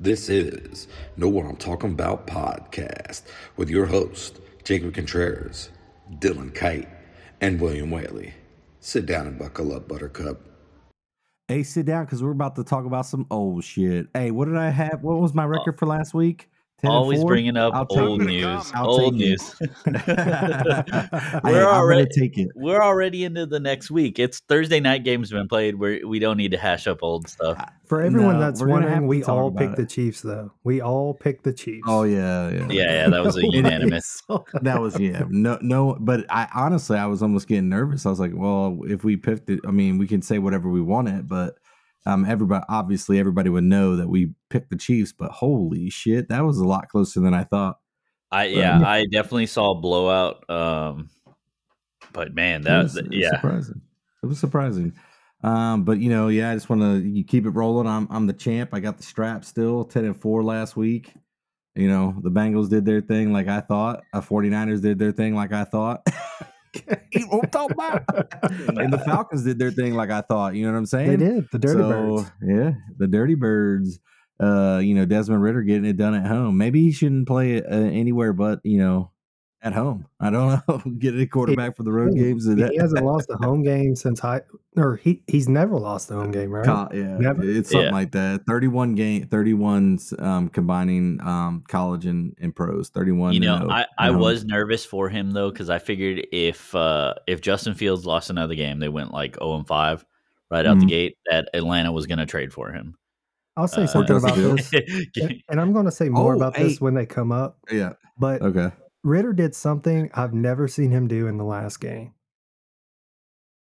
This is Know What I'm Talking About podcast with your host, Jacob Contreras, Dylan Kite, and William Whaley. Sit down and buckle up, Buttercup. Hey, sit down because we're about to talk about some old shit. Hey, what did I have? What was my record oh. for last week? 10 Always four? bringing up I'll old news. Old news. We're I'm already- take it. We're already into the next week. It's Thursday night games been played. We we don't need to hash up old stuff. For everyone No, that's we're gonna have wondering, we all about picked it. the Chiefs, though. We all picked the Chiefs. Oh yeah, yeah, Yeah, yeah, that was a unanimous. That was yeah, no, no. But I honestly, I was almost getting nervous. I was like, well, if we picked it, I mean, we can say whatever we want it, but um, everybody obviously everybody would know that we picked the Chiefs. But holy shit, that was a lot closer than I thought. I yeah, I definitely saw a blowout. Um, but man, that was- it was yeah, surprising. It was surprising. Um, but you know, yeah, I just want to you keep it rolling. I'm I'm the champ. I got the strap still, ten and four last week. You know, the Bengals did their thing like I thought. Uh, 49ers did their thing like I thought. You know what I'm talking about? and the Falcons did their thing like I thought. You know what I'm saying? They did. The Dirty So, Birds. Yeah, the Dirty Birds. Uh, you know, Desmond Ridder getting it done at home. Maybe he shouldn't play it uh, anywhere but you know at home. I don't know. Get a quarterback for the road Hey, games. And He hasn't lost a home game since high, or he he's never lost a home game, right? Co- yeah, Never. it's something Yeah. like that. Thirty-one game, thirty-one um, combining um, college and, and pros. Thirty-one. you know, and oh I, I home. was nervous for him though because I figured if uh, if Justin Fields lost another game, they went like zero and five right out the Mhm. gate. That Atlanta was going to trade for him. I'll say Uh, something about this, and, and I'm going to say more Oh, about hey. this when they come up. Yeah. But Okay. Ridder did something I've never seen him do in the last game.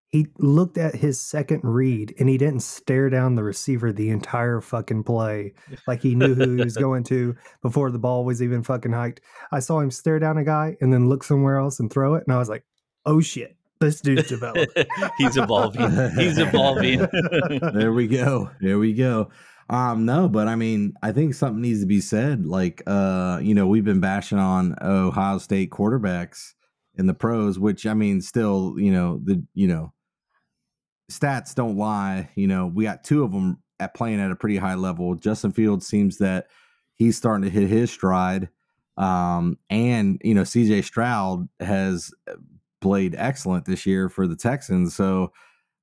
He looked at his second read and he didn't stare down the receiver the entire fucking play like he knew who he was going to before the ball was even fucking hiked. I saw him stare down a guy and then look somewhere else and throw it. And I was like, oh shit, this dude's developed. He's evolving. He's evolving. there we go. There we go. Um, no, but I mean, I think something needs to be said. Like, uh, you know, we've been bashing on Ohio State quarterbacks in the pros, which I mean, still, you know, the you know, stats don't lie. You know, we got two of them at playing at a pretty high level. Justin Fields seems that he's starting to hit his stride. Um, and you know, CJ Stroud has played excellent this year for the Texans. So,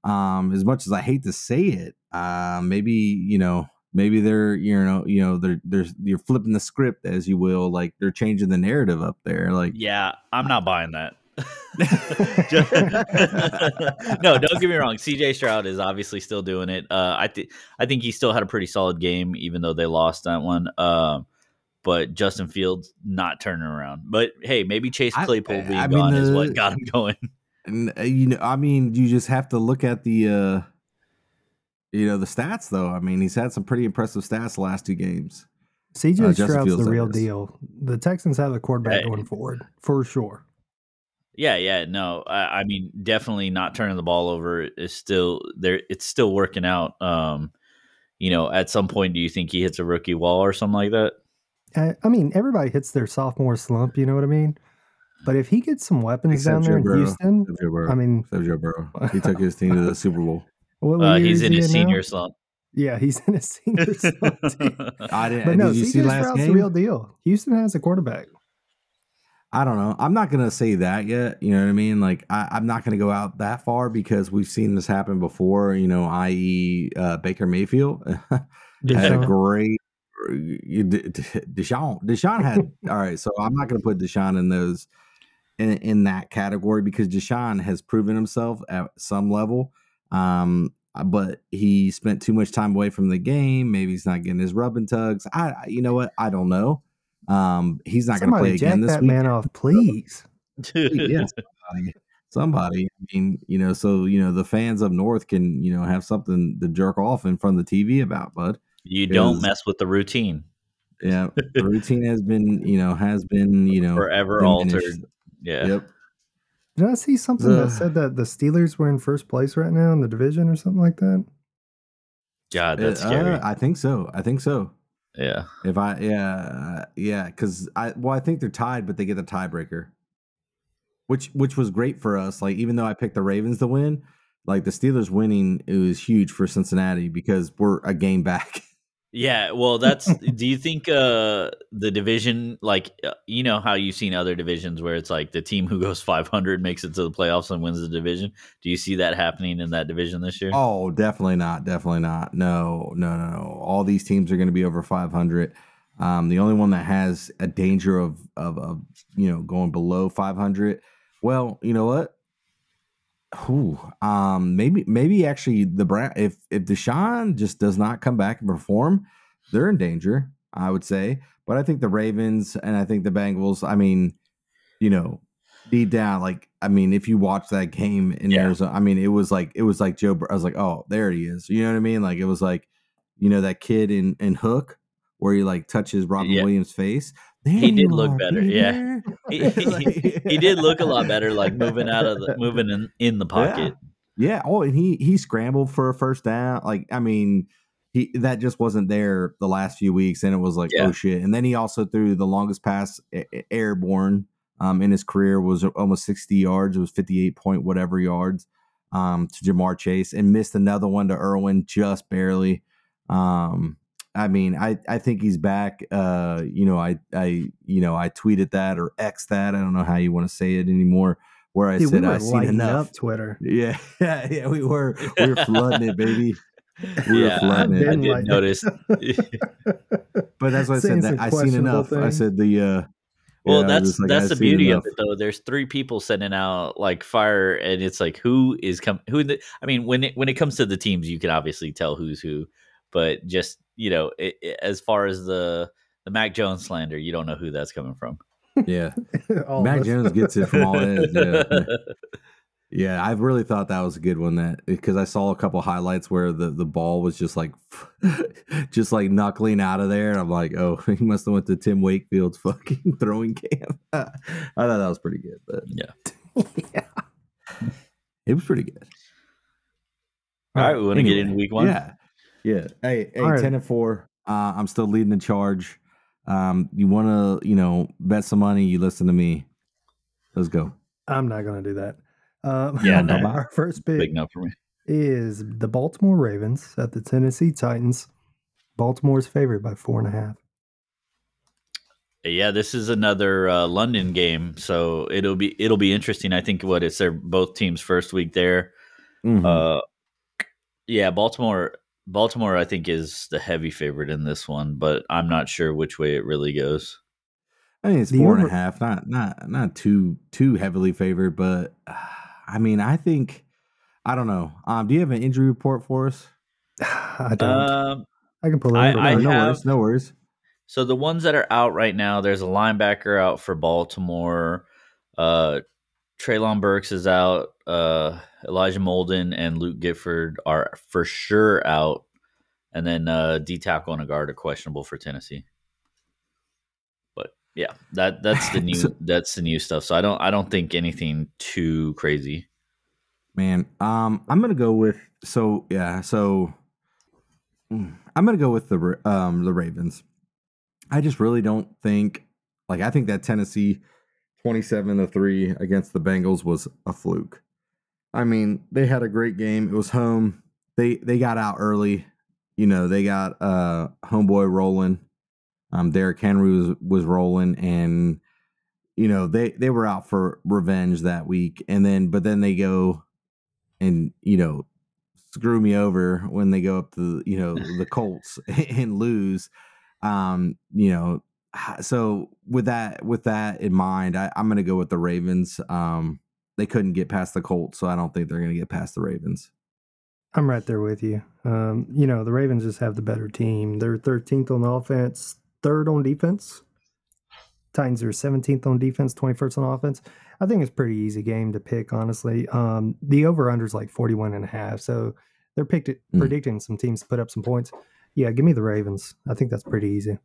um, as much as I hate to say it, uh, maybe you know, maybe they're you know, you know, they're they're you're flipping the script as you will, like they're changing the narrative up there. Like, Yeah, I'm not buying that. no, don't get me wrong. CJ Stroud is obviously still doing it. Uh, I think I think he still had a pretty solid game, even though they lost that one. Um, but Justin Fields not turning around. But hey, maybe Chase I- Claypool being I mean, gone is what got him going. and, uh, you know, I mean, you just have to look at the, uh you know, the stats though. I mean, he's had some pretty impressive stats the last two games. CJ Uh, Stroud's the real deal. The Texans have the quarterback Hey. going forward for sure. Yeah, yeah, no, I, I mean, definitely not turning the ball over is still there. It's still working out. Um, you know, at some point, do you think he hits a rookie wall or something like that? I, I mean, everybody hits their sophomore slump. You know what I mean? But if he gets some weapons Except down there Joe in Burrow. Houston, Except Joe Burrow. I mean, Except Joe Burrow. He took his team to the Super Bowl. What, what Uh, he's in he his now? senior slump. Yeah, he's in his senior slump. I didn't. But no, did you see last Stroud's game? the real deal. Houston has a quarterback. I don't know. I'm not gonna say that yet. You know what I mean? Like I, I'm not gonna go out that far because we've seen this happen before. You know, i.e., uh, Baker Mayfield had a great. D- Deshaun. Deshaun had all right. So I'm not gonna put Deshaun in those in in that category because Deshaun has proven himself at some level. Um, but he spent too much time away from the game. Maybe he's not getting his rub and tugs. I, I- you know what? I don't know. Um, he's not going to play jack again this that week. man off, please. yeah, somebody, somebody. I mean, you know, so you know, the fans up north can you know have something to jerk off in front of the TV about, bud. You don't mess with the routine. Yeah, the routine has been, you know, has been, you know, Forever diminished. altered. Yeah. Yep. Did I see something Ugh. that said that the Steelers were in first place right now in the division or something like that? God, that's Uh, scary. I think so. I think so. yeah. If I, yeah, yeah, because I, well, I think they're tied, but they get the tiebreaker, which which was great for us. Like even though I picked the Ravens to win, like the Steelers winning, it was huge for Cincinnati because we're a game back. Yeah, well, that's. do you think uh the division, like uh, you know how you've seen other divisions where it's like the team who goes 500 makes it to the playoffs and wins the division? Do you see that happening in that division this year? Oh, definitely not. Definitely not. No, no, no, no. All these teams are going to be over 500. Um, the only one that has a danger of, of of you know going below 500. Well, you know what? Ooh, um, maybe maybe actually the Brown if if Deshaun just does not come back and perform, they're in danger. I would say, but I think the Ravens and I think the Bengals. I mean, you know, deep down, like I mean, if you watch that game in Yeah. Arizona, I mean, it was like it was like Joe. I was like, oh, there he is. You know what I mean? Like it was like, you know, that kid in in Hook where he like touches Robin Yeah. Williams' face. He did look better, yeah. He, he, he did look a lot better, like moving out of the moving in in the pocket. Yeah. Oh, and he he scrambled for a first down. Like, I mean, he that just wasn't there the last few weeks, and it was like, Yeah. oh shit. And then he also threw the longest pass airborne um in his career was almost 60 yards. It was 58 point whatever yards um to Ja'Marr Chase and missed another one to Irwin just barely. Um I mean, I, I think he's back. Uh, you know, I I you know I tweeted that or X that. I don't know how you want to say it anymore. Where I Dude, said we were I seen lighting enough. up Twitter. Yeah, yeah, yeah, we were we were flooding it, baby. We were yeah, I, flooding it. I Been did like- notice. But that's what I said. That some I seen questionable enough. I said the. uh Well, yeah, that's like, that's the beauty enough. of it, though. There's three people sending out like fire, and it's like who is come who. The, I mean, when it when it comes to the teams, you can obviously tell who's who, but just you know, it, it- as far as the the Mac Jones slander, you don't know who that's coming from. Yeah, Mac. Jones gets it from all ends. Yeah. yeah, I really thought that was a good one. That eh, because I saw a couple highlights where the the ball was just like, just like knuckling out of there, and I'm like, oh, he must have went to Tim Wakefield's fucking throwing camp. I thought that was pretty good, but Yeah. Yeah, it was pretty good. All right, we want to get Anyway, into week one. Yeah. Yeah. Hey, hey, All right. 10 and 4. Uh, I'm still leading the charge. Um, you want to, you know, bet some money, you listen to me. Let's go. I'm not going to do that. Um, Yeah, no. our first pick big enough for me. is the Baltimore Ravens at the Tennessee Titans. Baltimore's favored by four and a half. Yeah, this is another uh, London game, so it'll be it'll be interesting. I think what it's their both teams' first week there. Mhm. Uh, yeah, Baltimore. Baltimore, I think, is the heavy favorite in this one, but I'm not sure which way it really goes. I mean, it's the four and a half. Not, not, not too, too heavily favored, but uh, I mean, I think, I don't know. Um, do you have an injury report for us? I don't. Um, I can pull it I- I no have- worries. No worries. so the ones that are out right now, there's a linebacker out for Baltimore. Uh, Treylon Burks is out. Uh, Elijah Molden and Luke Gifford are for sure out, and then uh, D tackle and a guard are questionable for Tennessee. But yeah, that that's the new So- that's the new stuff. So I don't I don't think anything too crazy. Man, um, I'm gonna go with so yeah, so mm, I'm gonna go with the um the Ravens. I just really don't think like I think that Tennessee 27 to 3 against the Bengals was a fluke. I mean, they had a great game. It was home. They they got out early. You know, they got uh homeboy rolling. Um Derrick Henry was was rolling and you know, they they were out for revenge that week and then but then they go and you know screw me over when they go up to you know the Colts and lose. Um, you know, so with that with that in mind, I, I'm going to go with the Ravens. Um, they couldn't get past the Colts, so I don't think they're going to get past the Ravens. I'm right there with you. Um, you know, the Ravens just have the better team. They're 13th on offense, third on defense. Titans are 17th on defense, 21st on offense. I think it's a pretty easy game to pick, honestly. Um, the over under is like 41 and a half. So they're picked it, Mm. predicting some teams to put up some points. Yeah, give me the Ravens. I think that's pretty easy.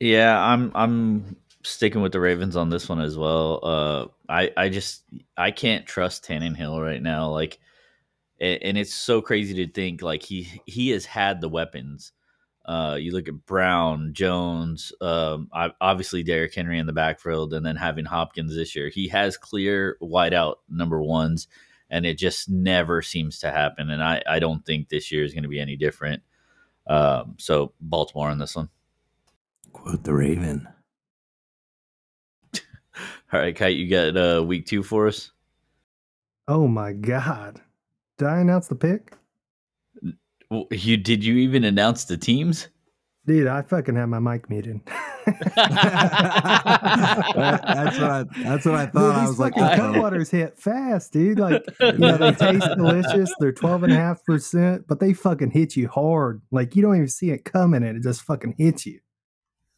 Yeah, I'm I'm sticking with the Ravens on this one as well. Uh, I I just I can't trust Tannehill right now. Like, and it's so crazy to think like he he has had the weapons. Uh, you look at Brown, Jones, um, obviously Derrick Henry in the backfield, and then having Hopkins this year. He has clear wideout number ones, and it just never seems to happen. And I I don't think this year is going to be any different. Um, so Baltimore on this one. Quote the Raven. All right, Kite, you got uh, week two for us? Oh my god. Did I announce the pick? You did you even announce the teams? Dude, I fucking have my mic muted. That's what I. That's what I Dude, thought. I was like, fucking uh-oh. cutwaters hit fast, dude. Like, you know, they taste delicious. They're 12.5%, but they fucking hit you hard. Like, you don't even see it coming and it just fucking hits you.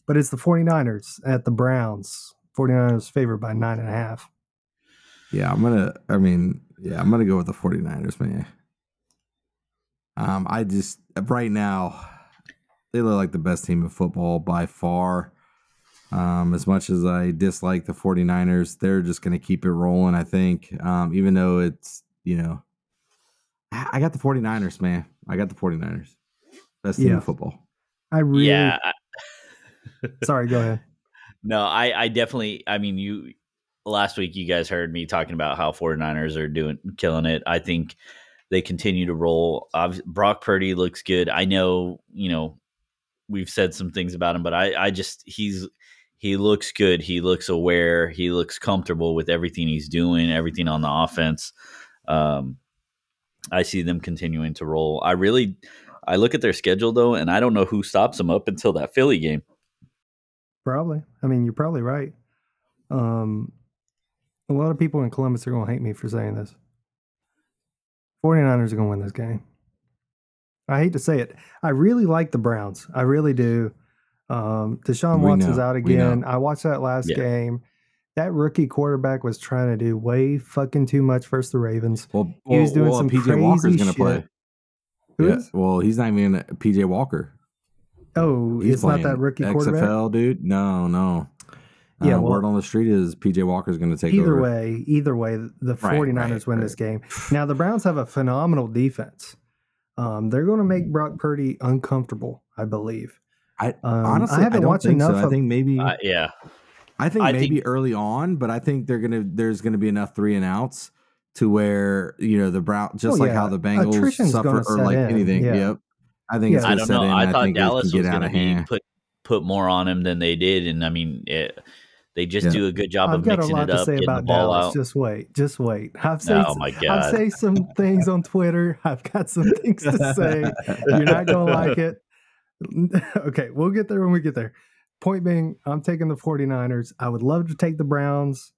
But it's the 49ers at the Browns. 49ers favored by nine and a half. Yeah, I'm gonna. I mean, yeah, I'm gonna go with the 49ers, man. Um, I just right now they look like the best team in football by far. Um, as much as I dislike the 49ers, they're just gonna keep it rolling. I think, um, even though it's you know, I I got the 49ers, man. I got the 49ers, best team Yeah. in football. I really. Yeah. Sorry, go ahead. No, I, I definitely, I mean, you, last week you guys heard me talking about how 49ers are doing, killing it. I think they continue to roll. Obvi- Brock Purdy looks good. I know, you know, we've said some things about him, but I, I just, he's, he looks good. He looks aware. He looks comfortable with everything he's doing, everything on the offense. Um, I see them continuing to roll. I really, I look at their schedule though, and I don't know who stops them up until that Philly game. Probably. I mean, you're probably right. Um, a lot of people in Columbus are going to hate me for saying this. 49ers are going to win this game. I hate to say it. I really like the Browns. I really do. Um, Deshaun We Watson's know. out again. I watched that last Yeah. game. That rookie quarterback was trying to do way fucking too much versus the Ravens. Well, He was doing well, some PJ Walker's crazy gonna shit. play. Who yeah, well, he's not even PJ Walker. Oh, He's it's not that playing rookie quarterback. XFL, dude. No, no. Yeah, Uh, well- word on the street is PJ Walker's going to take over. either over. way, either way, the Right, 49ers right, win right. this game. Now the Browns have a phenomenal defense. Um, they're going to make Brock Purdy uncomfortable, I believe. I Um, honestly, I I, haven't don't watched think so. enough I think maybe, Uh, yeah. I think I maybe think- early on, but I think they're gonna there's gonna be enough three and outs to where you know the Brown just Oh, like yeah. how the Bengals Attrition's suffer or like in, anything. yeah. Yep. I think it's Yeah. I don't know. in. I thought Dallas was going to be hand. put put more on him than they did, and I mean, it, they just Yeah. do a good job I've of got a mixing lot it to up, say the about ball Dallas. out. Just wait, just wait. I've said, Oh my God. I've god! say some things on Twitter. I've got some things to say. You're not going to like it. okay, we'll get there when we get there. Point being, I'm taking the 49ers. I would love to take the Browns.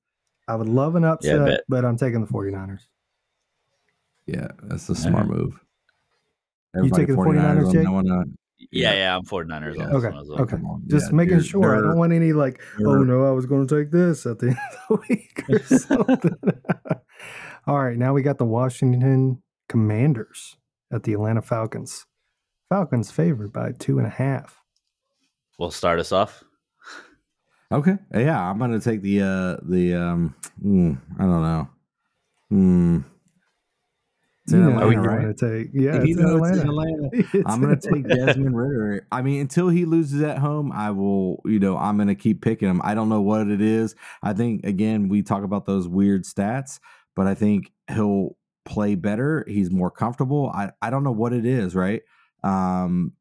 I would love an upset, bet. but I'm taking the 49ers. Yeah, that's a smart move. You taking the 49ers, on Jake? that one, uh, yeah, yeah, I'm 49ers Yeah. on this Okay, one as well. okay. on. Just Yeah, making dude, sure. I don't want any like, oh no, I was going to take this at the end of the week or something. All right, now we got the Washington Commanders at the Atlanta Falcons. Falcons favored by two and a half. We'll start us off. Okay. Yeah, I'm gonna take the uh the um mm, I don't know. Hmm. It's in Atlanta, right? take. Yeah, it's in it's in Atlanta. Atlanta. It's I'm gonna take Desmond Ridder. I mean, until he loses at home, I will, you know, I'm gonna keep picking him. I don't know what it is. I think again, we talk about those weird stats, but I think he'll play better. He's more comfortable. I, I don't know what it is, right? Um,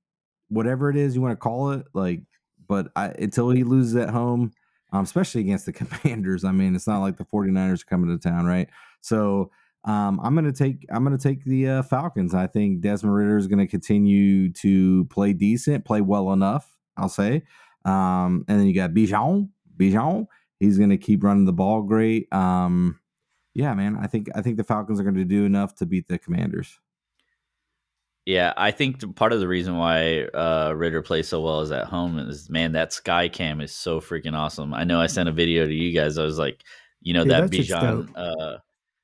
whatever it is you want to call it, like, but I until he loses at home, um, especially against the commanders. I mean, it's not like the 49ers are coming to town, right? So um, I'm gonna take I'm gonna take the uh, Falcons. I think Desmond Ridder is gonna continue to play decent, play well enough. I'll say. Um, and then you got Bijan. Bijan. He's gonna keep running the ball great. Um, yeah, man. I think I think the Falcons are gonna do enough to beat the Commanders. Yeah, I think part of the reason why uh, Ridder plays so well is at home is man, that sky cam is so freaking awesome. I know I sent a video to you guys. I was like, you know, Yeah, that Bijan.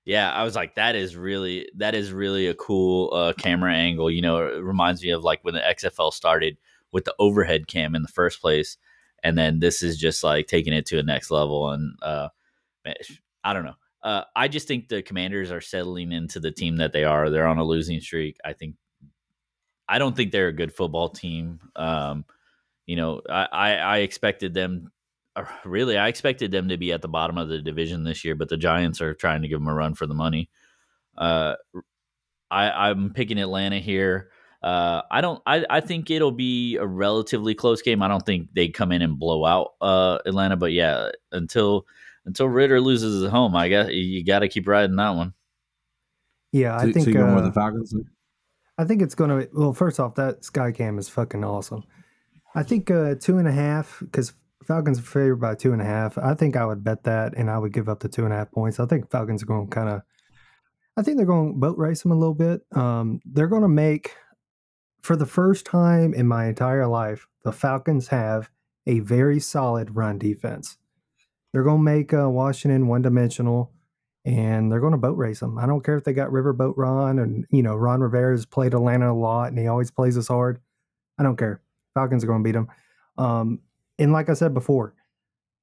Yeah, I was like, that is really that is really a cool uh, camera angle. You know, it reminds me of like when the XFL started with the overhead cam in the first place, and then this is just like taking it to a next level. And uh, I don't know. Uh, I just think the Commanders are settling into the team that they are. They're on a losing streak. I think I don't think they're a good football team. Um, you know, I, I, I expected them. Or Really, I expected them to be at the bottom of the division this year, but the Giants are trying to give them a run for the money. Uh, I, I'm picking Atlanta here. Uh, I don't. I, I think it'll be a relatively close game. I don't think they come in and blow out uh, Atlanta, but yeah, until until Ridder loses at home, I guess you got to keep riding that one. Yeah, I So, think so you going with uh, the Falcons? I think it's gonna. Well, first off, that Skycam is fucking awesome. I think uh, two and a half because Falcons are favored by two and a half. I think I would bet that, and I would give up the two and a half points. I think Falcons are going to kind of. I think they're going to boat race them a little bit. Um, they're going to make, for the first time in my entire life, the Falcons have a very solid run defense. They're going to make uh, Washington one dimensional and they're going to boat race them. I don't care if they got Riverboat Ron and you know Ron Rivera's played Atlanta a lot and he always plays us hard. I don't care. Falcons are going to beat them. Um, and like I said before,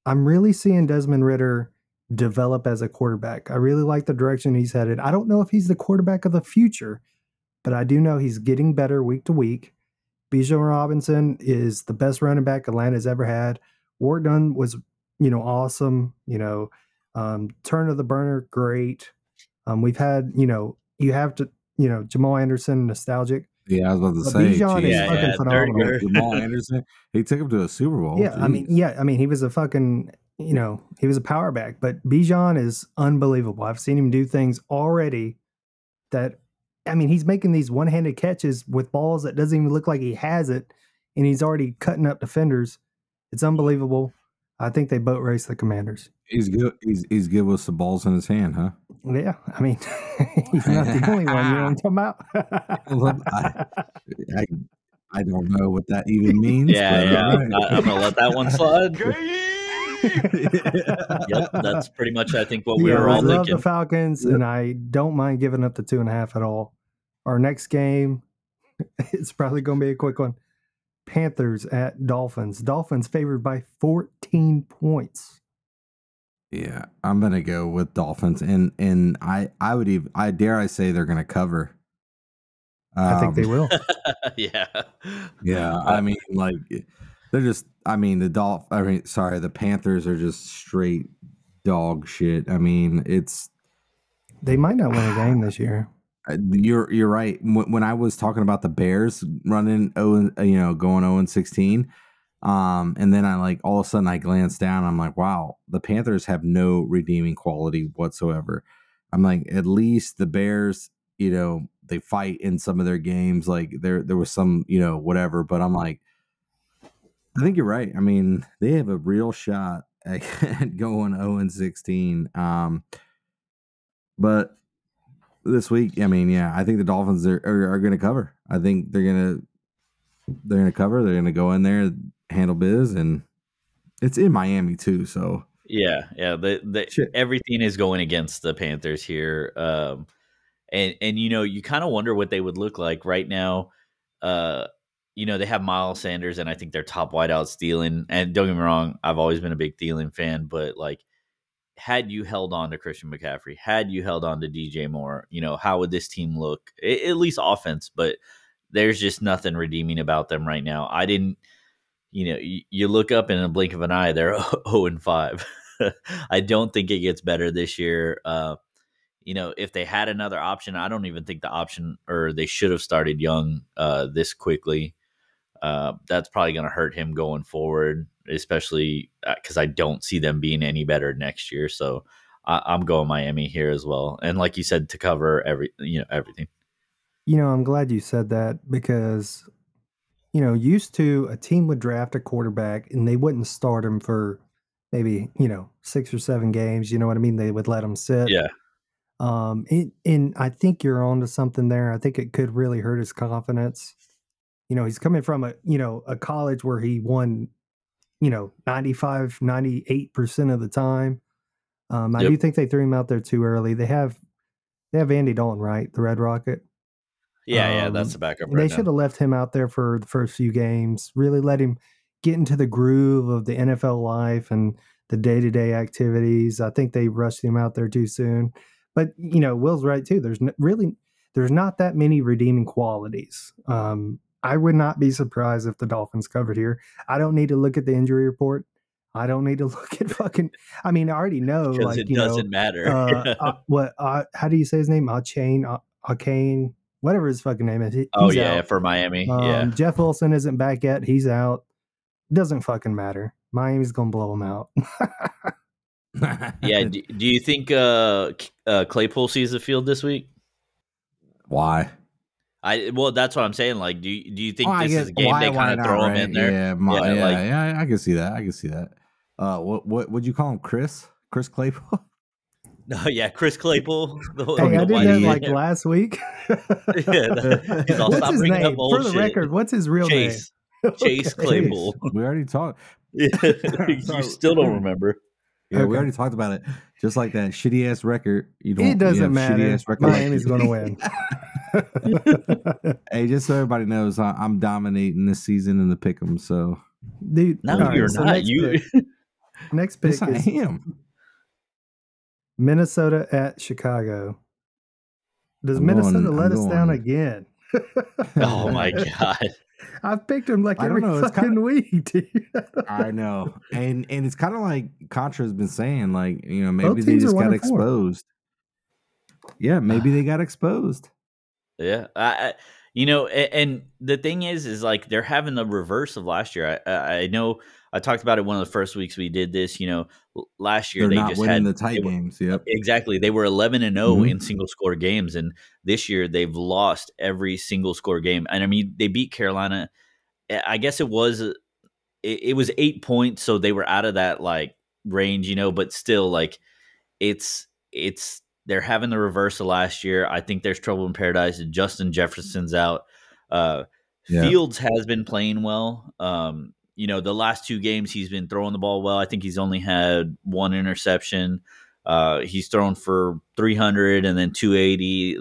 I'm really seeing Desmond Ridder develop as a quarterback. I really like the direction he's headed. I don't know if he's the quarterback of the future, but I do know he's getting better week to week. Bijan Robinson is the best running back Atlanta's ever had. Warrick Dunn was, you know, awesome. You know, um, turn of the burner, great. Um, we've had, you know, you have to, you know, Jamal Anderson, nostalgic. Yeah, I was about to But say. Bijan is Yeah, fucking yeah, phenomenal. Jamal Anderson, he took him to a Super Bowl. Yeah, I mean, yeah, I mean, he was a fucking, you know, he was a power back, but Bijan is unbelievable. I've seen him do things already that, I mean, he's making these one-handed catches with balls that doesn't even look like he has it, and he's already cutting up defenders. It's unbelievable. I think they boat race the Commanders. he's good. He's he's good with some balls in his hand, huh? Yeah, I mean, he's not the only one. You know what I'm talking about? I I don't know what that even means. Yeah, but yeah. all I'm, right. I'm gonna let that one slide. Yep, that's pretty much I think what we yeah, were I all love thinking. the Falcons, Yep. and I don't mind giving up the two and a half at all. Our next game, it's probably going to be a quick one. Panthers at Dolphins. Dolphins favored by 14 points. Yeah, I'm gonna go with Dolphins, and and I I would even I dare I say they're gonna cover. I think they Um, will. yeah, Yeah, I mean, like they're just. I mean, the Dolph. I mean, sorry, the Panthers are just straight dog shit. I mean, it's They might not win a game this year. Uh, you're you're right. When, I was talking about the Bears running oh, uh, you know, going zero and sixteen, um, and then I like all of a sudden I glanced down. I'm like, wow, the Panthers have no redeeming quality whatsoever. I'm like, at least the Bears, you know, they fight in some of their games. Like there there was some, you know, whatever. But I'm like, I think you're right. I mean, they have a real shot at going 0 and 16. Um, but this week, I mean, yeah, I think the Dolphins are, are, are going to cover. I think they're going to they're going to cover. They're going to go in there, handle biz, and it's in Miami too. So yeah, yeah. The, the everything is going against the Panthers here, um, and and you know you kind of wonder what they would look like right now. Uh, you know they have Miles Sanders, and I think their top wideout Thielen. And don't get me wrong, I've always been a big Thielen fan, but like had you held on to Christian McCaffrey, had you held on to DJ Moore, you know, how would this team look? A- at least offense, but there's just nothing redeeming about them right now. I didn't, you know, you, you look up in a blink of an eye, they're 0 and 5. I don't think it gets better this year. Uh, you know, if they had another option, I don't even think the option or they should have started young uh, this quickly. Uh, that's probably going to hurt him going forward, especially because I don't see them being any better next year. So I, I'm going Miami here as well, and like you said, to cover every you know everything. You know, I'm glad you said that because, you know, used to a team would draft a quarterback and they wouldn't start him for maybe, you know, six or seven games. You know what I mean? They would let him sit. Yeah, Um, it, and I think you're onto something there. I think it could really hurt his confidence. You know, he's coming from a, you know, a college where he won, you know, 95, 98% of the time. Um, I Yep. do think they threw him out there too early. They have, they have Andy Dalton, right? The Red Rocket. yeah, yeah. Um, That's the backup. They Right should have left him out there for the first few games, really let him get into the groove of the NFL life and the day to day activities. I think they rushed him out there too soon. But, you know, Will's right too. There's n- really, there's not that many redeeming qualities. Um, I would not be surprised if the Dolphins covered here. I don't need to look at the injury report. I don't need to look at fucking. I mean, I already know. Like, it you know, doesn't matter. uh, uh, what? Uh, how do you say his name? Achane. Achane. whatever his fucking name is. He, Oh he's yeah, out. for Miami. Um, yeah. Jeff Wilson isn't back yet. He's out. Doesn't fucking matter. Miami's gonna blow him out. Yeah. Do, do you think uh, uh, Claypool sees the field this week? Why? I well, that's what I'm saying. Like, do you, do you think Oh, this guess- is a game why- they kind of not, throw him right? in there? Yeah, my, Yeah, yeah, like- yeah, I can see that. I can see that. Uh, what what would you call him, Chris? Chris Claypool? No, yeah, Chris Claypool. The, hey, I did that idiot. like hair. last week. Yeah, the- he's all, what's his name? For the shit." record, what's his real Chase. name? Chase Okay. Claypool. we already talked. you still don't remember. Yeah, we already talked about it. Just like that shitty ass record. You don't. It doesn't matter. Shitty-ass record like Miami's you- gonna win. hey, just so everybody knows, I, I'm dominating this season in the pick'em. So Dude, No, all right, you're so not. Next You pick, next pick yes, I is am. Minnesota at Chicago. Does I'm Minnesota going- let I'm us down again? Oh my god. I've picked them like I don't every know, fucking kinda- week, dude. I know, and and it's kind of like Contra's been saying, like you know, maybe Both they just got and four. exposed. Yeah, maybe they got exposed. Yeah, I, I you know, and, and the thing is, is like they're having the reverse of last year. I, I know I talked about it one of the first weeks we did this. You know, last year They're they not just winning had the tight were- games. Yep. Exactly, they were eleven and zero Mhm. in single score games, and this year they've lost every single score game. And I mean, they beat Carolina. I- I guess it was it, it was eight points, so they were out of that like range, you know. But still, like it's it's they're having the reverse of last year. I think there's trouble in paradise. Justin Jefferson's out. Uh, Yeah. Fields has been playing well. Um, you know, the last two games he's been throwing the ball well. I think he's only had one interception. Uh, he's thrown for 300 and then 280.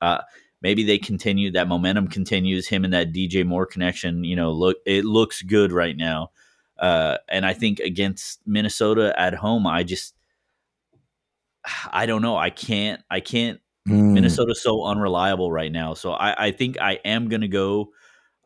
Uh, maybe they continue that momentum continues him and that DJ Moore connection. You know, look, it looks good right now. Uh, and I think against Minnesota at home, I just, I don't know. I can't, I can't Mm. Minnesota's so unreliable right now. So I, I think I am gonna go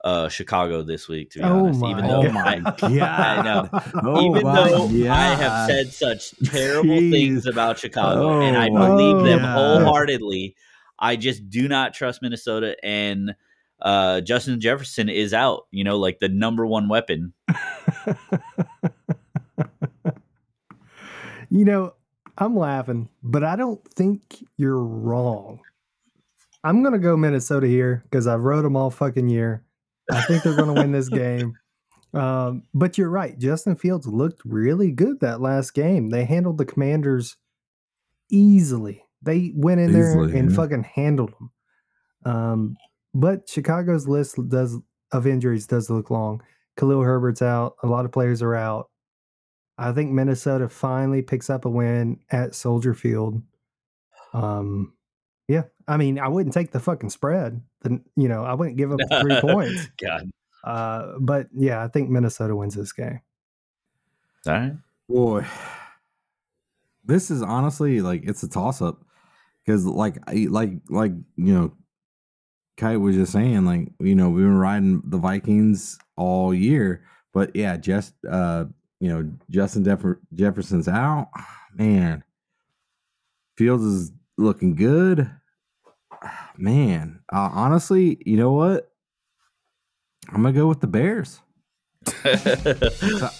uh, Chicago this week. To be Oh honest, my even though Oh my I, god! I know. Oh even my though I have said such terrible Jeez. things about Chicago, and I Oh believe them God. wholeheartedly, I just do not trust Minnesota. And uh, Justin Jefferson is out. You know, like the number one weapon. you know, I'm laughing, but I don't think you're wrong. I'm gonna go Minnesota here because I've rode them all fucking year. I think they're gonna win this game. Um, but you're right. Justin Fields looked really good that last game. They handled the Commanders easily. They went in there Easily, and yeah. fucking handled them. Um, but Chicago's list does of injuries does look long. Khalil Herbert's out. A lot of players are out. I think Minnesota finally picks up a win at Soldier Field. Um, yeah, I mean, I wouldn't take the fucking spread. Then you know, I wouldn't give up three points. God. Uh, but yeah, I think Minnesota wins this game. All right. Boy, this is honestly like it's a toss up because, like, I- like, like you know, Kite was just saying, like, you know, we've been riding the Vikings all year, but yeah, just uh, you know, Justin Jeff- Jefferson's out, man. Fields is looking good, man. Uh, honestly, you know what? I'm gonna go with the Bears.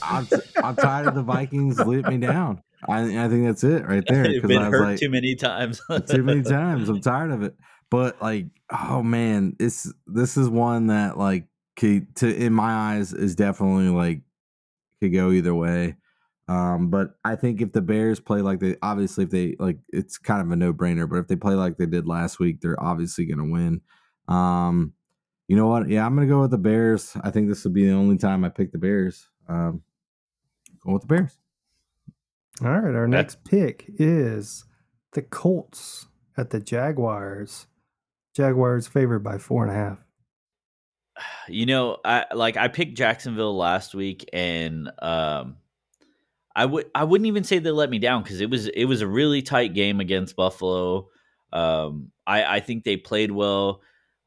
I'm, I'm tired of the Vikings let me down. I, I think that's it right there. Because I was like, too many times. too many times. I'm tired of it. But like, oh man, this this is one that like could, to in my eyes is definitely like could go either way. Um, but I think if the Bears play like they obviously if they like it's kind of a no brainer. But if they play like they did last week, they're obviously going to win. Um, you know what? Yeah, I'm going to go with the Bears. I think this will be the only time I pick the Bears. Um, going with the Bears. All right, our next pick is the Colts at the Jaguars. Jaguars favored by four and a half. You know, I like I picked Jacksonville last week, and um, I would I wouldn't even say they let me down because it was it was a really tight game against Buffalo. Um, I I think they played well.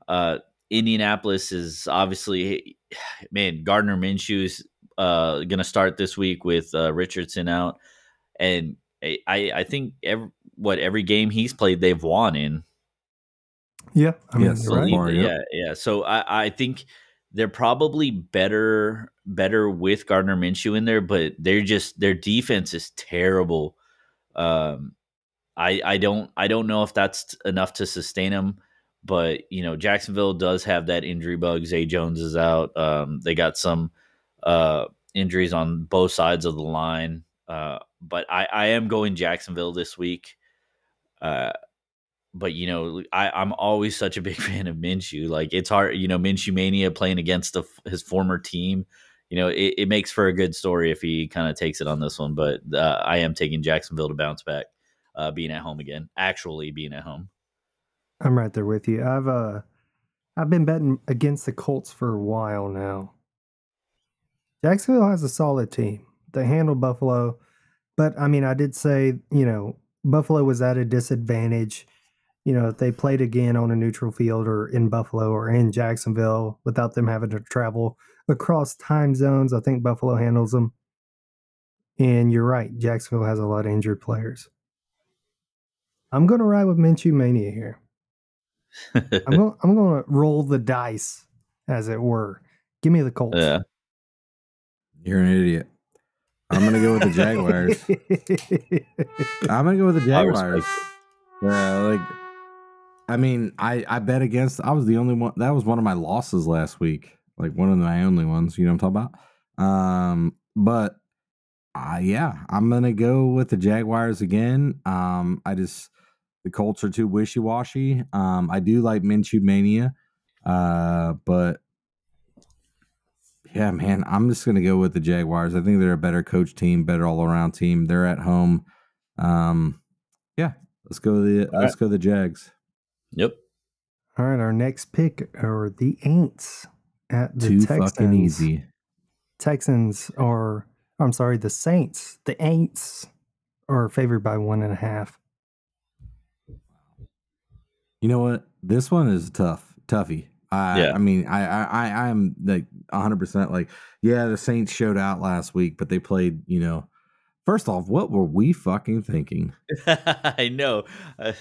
Uh, Indianapolis is obviously, man, Gardner Minshew's uh gonna start this week with uh, Richardson out, and I I I think every what every game he's played they've won in. Yeah, I mean, Yes, so right. far. yeah, yep. yeah. So I, I think they're probably better better with Gardner Minshew in there, but they're just their defense is terrible. Um, I I don't I don't know if that's enough to sustain them, but you know Jacksonville does have that injury bug. Zay Jones is out. Um, they got some uh injuries on both sides of the line. Uh, but I I am going Jacksonville this week. Uh, but you know, I, I'm always such a big fan of Minshew. Like it's hard, you know, Minshew mania playing against the, his former team. You know, it, it makes for a good story if he kind of takes it on this one. But uh, I am taking Jacksonville to bounce back, uh, being at home again, actually being at home. I'm right there with you. I've uh, I've been betting against the Colts for a while now. Jacksonville has a solid team. They handle Buffalo, but I mean, I did say you know Buffalo was at a disadvantage. You know, if they played again on a neutral field or in Buffalo or in Jacksonville without them having to travel across time zones, I think Buffalo handles them. And you're right, Jacksonville has a lot of injured players. I'm going to ride with Minshew Mania here. I'm going. I'm going to roll the dice, as it were. Give me the Colts. yeah. You're an idiot. I'm gonna go with the Jaguars. I'm gonna go with the Jaguars. Yeah, like I mean, I I bet against. I was the only one. That was one of my losses last week. Like one of my only ones. You know what I'm talking about? Um, but uh, yeah, I'm gonna go with the Jaguars again. Um, I just the Colts are too wishy washy. Um, I do like Minshew mania, uh, but yeah, man, I'm just gonna go with the Jaguars. I think they're a better coach team, better all around team. They're at home. Um, yeah, let's go the All let's go the Jags. Yep. All right, our next pick are the Aints at the Too Texans. fucking easy. Texans are, I'm sorry, the Saints, the Aints are favored by one and a half. You know what? This one is tough, toughy. I, Yeah. I mean, I, I, I, I'm like 100 percent like, yeah, the Saints showed out last week, but they played. You know, first off, what were we fucking thinking? I know. Uh,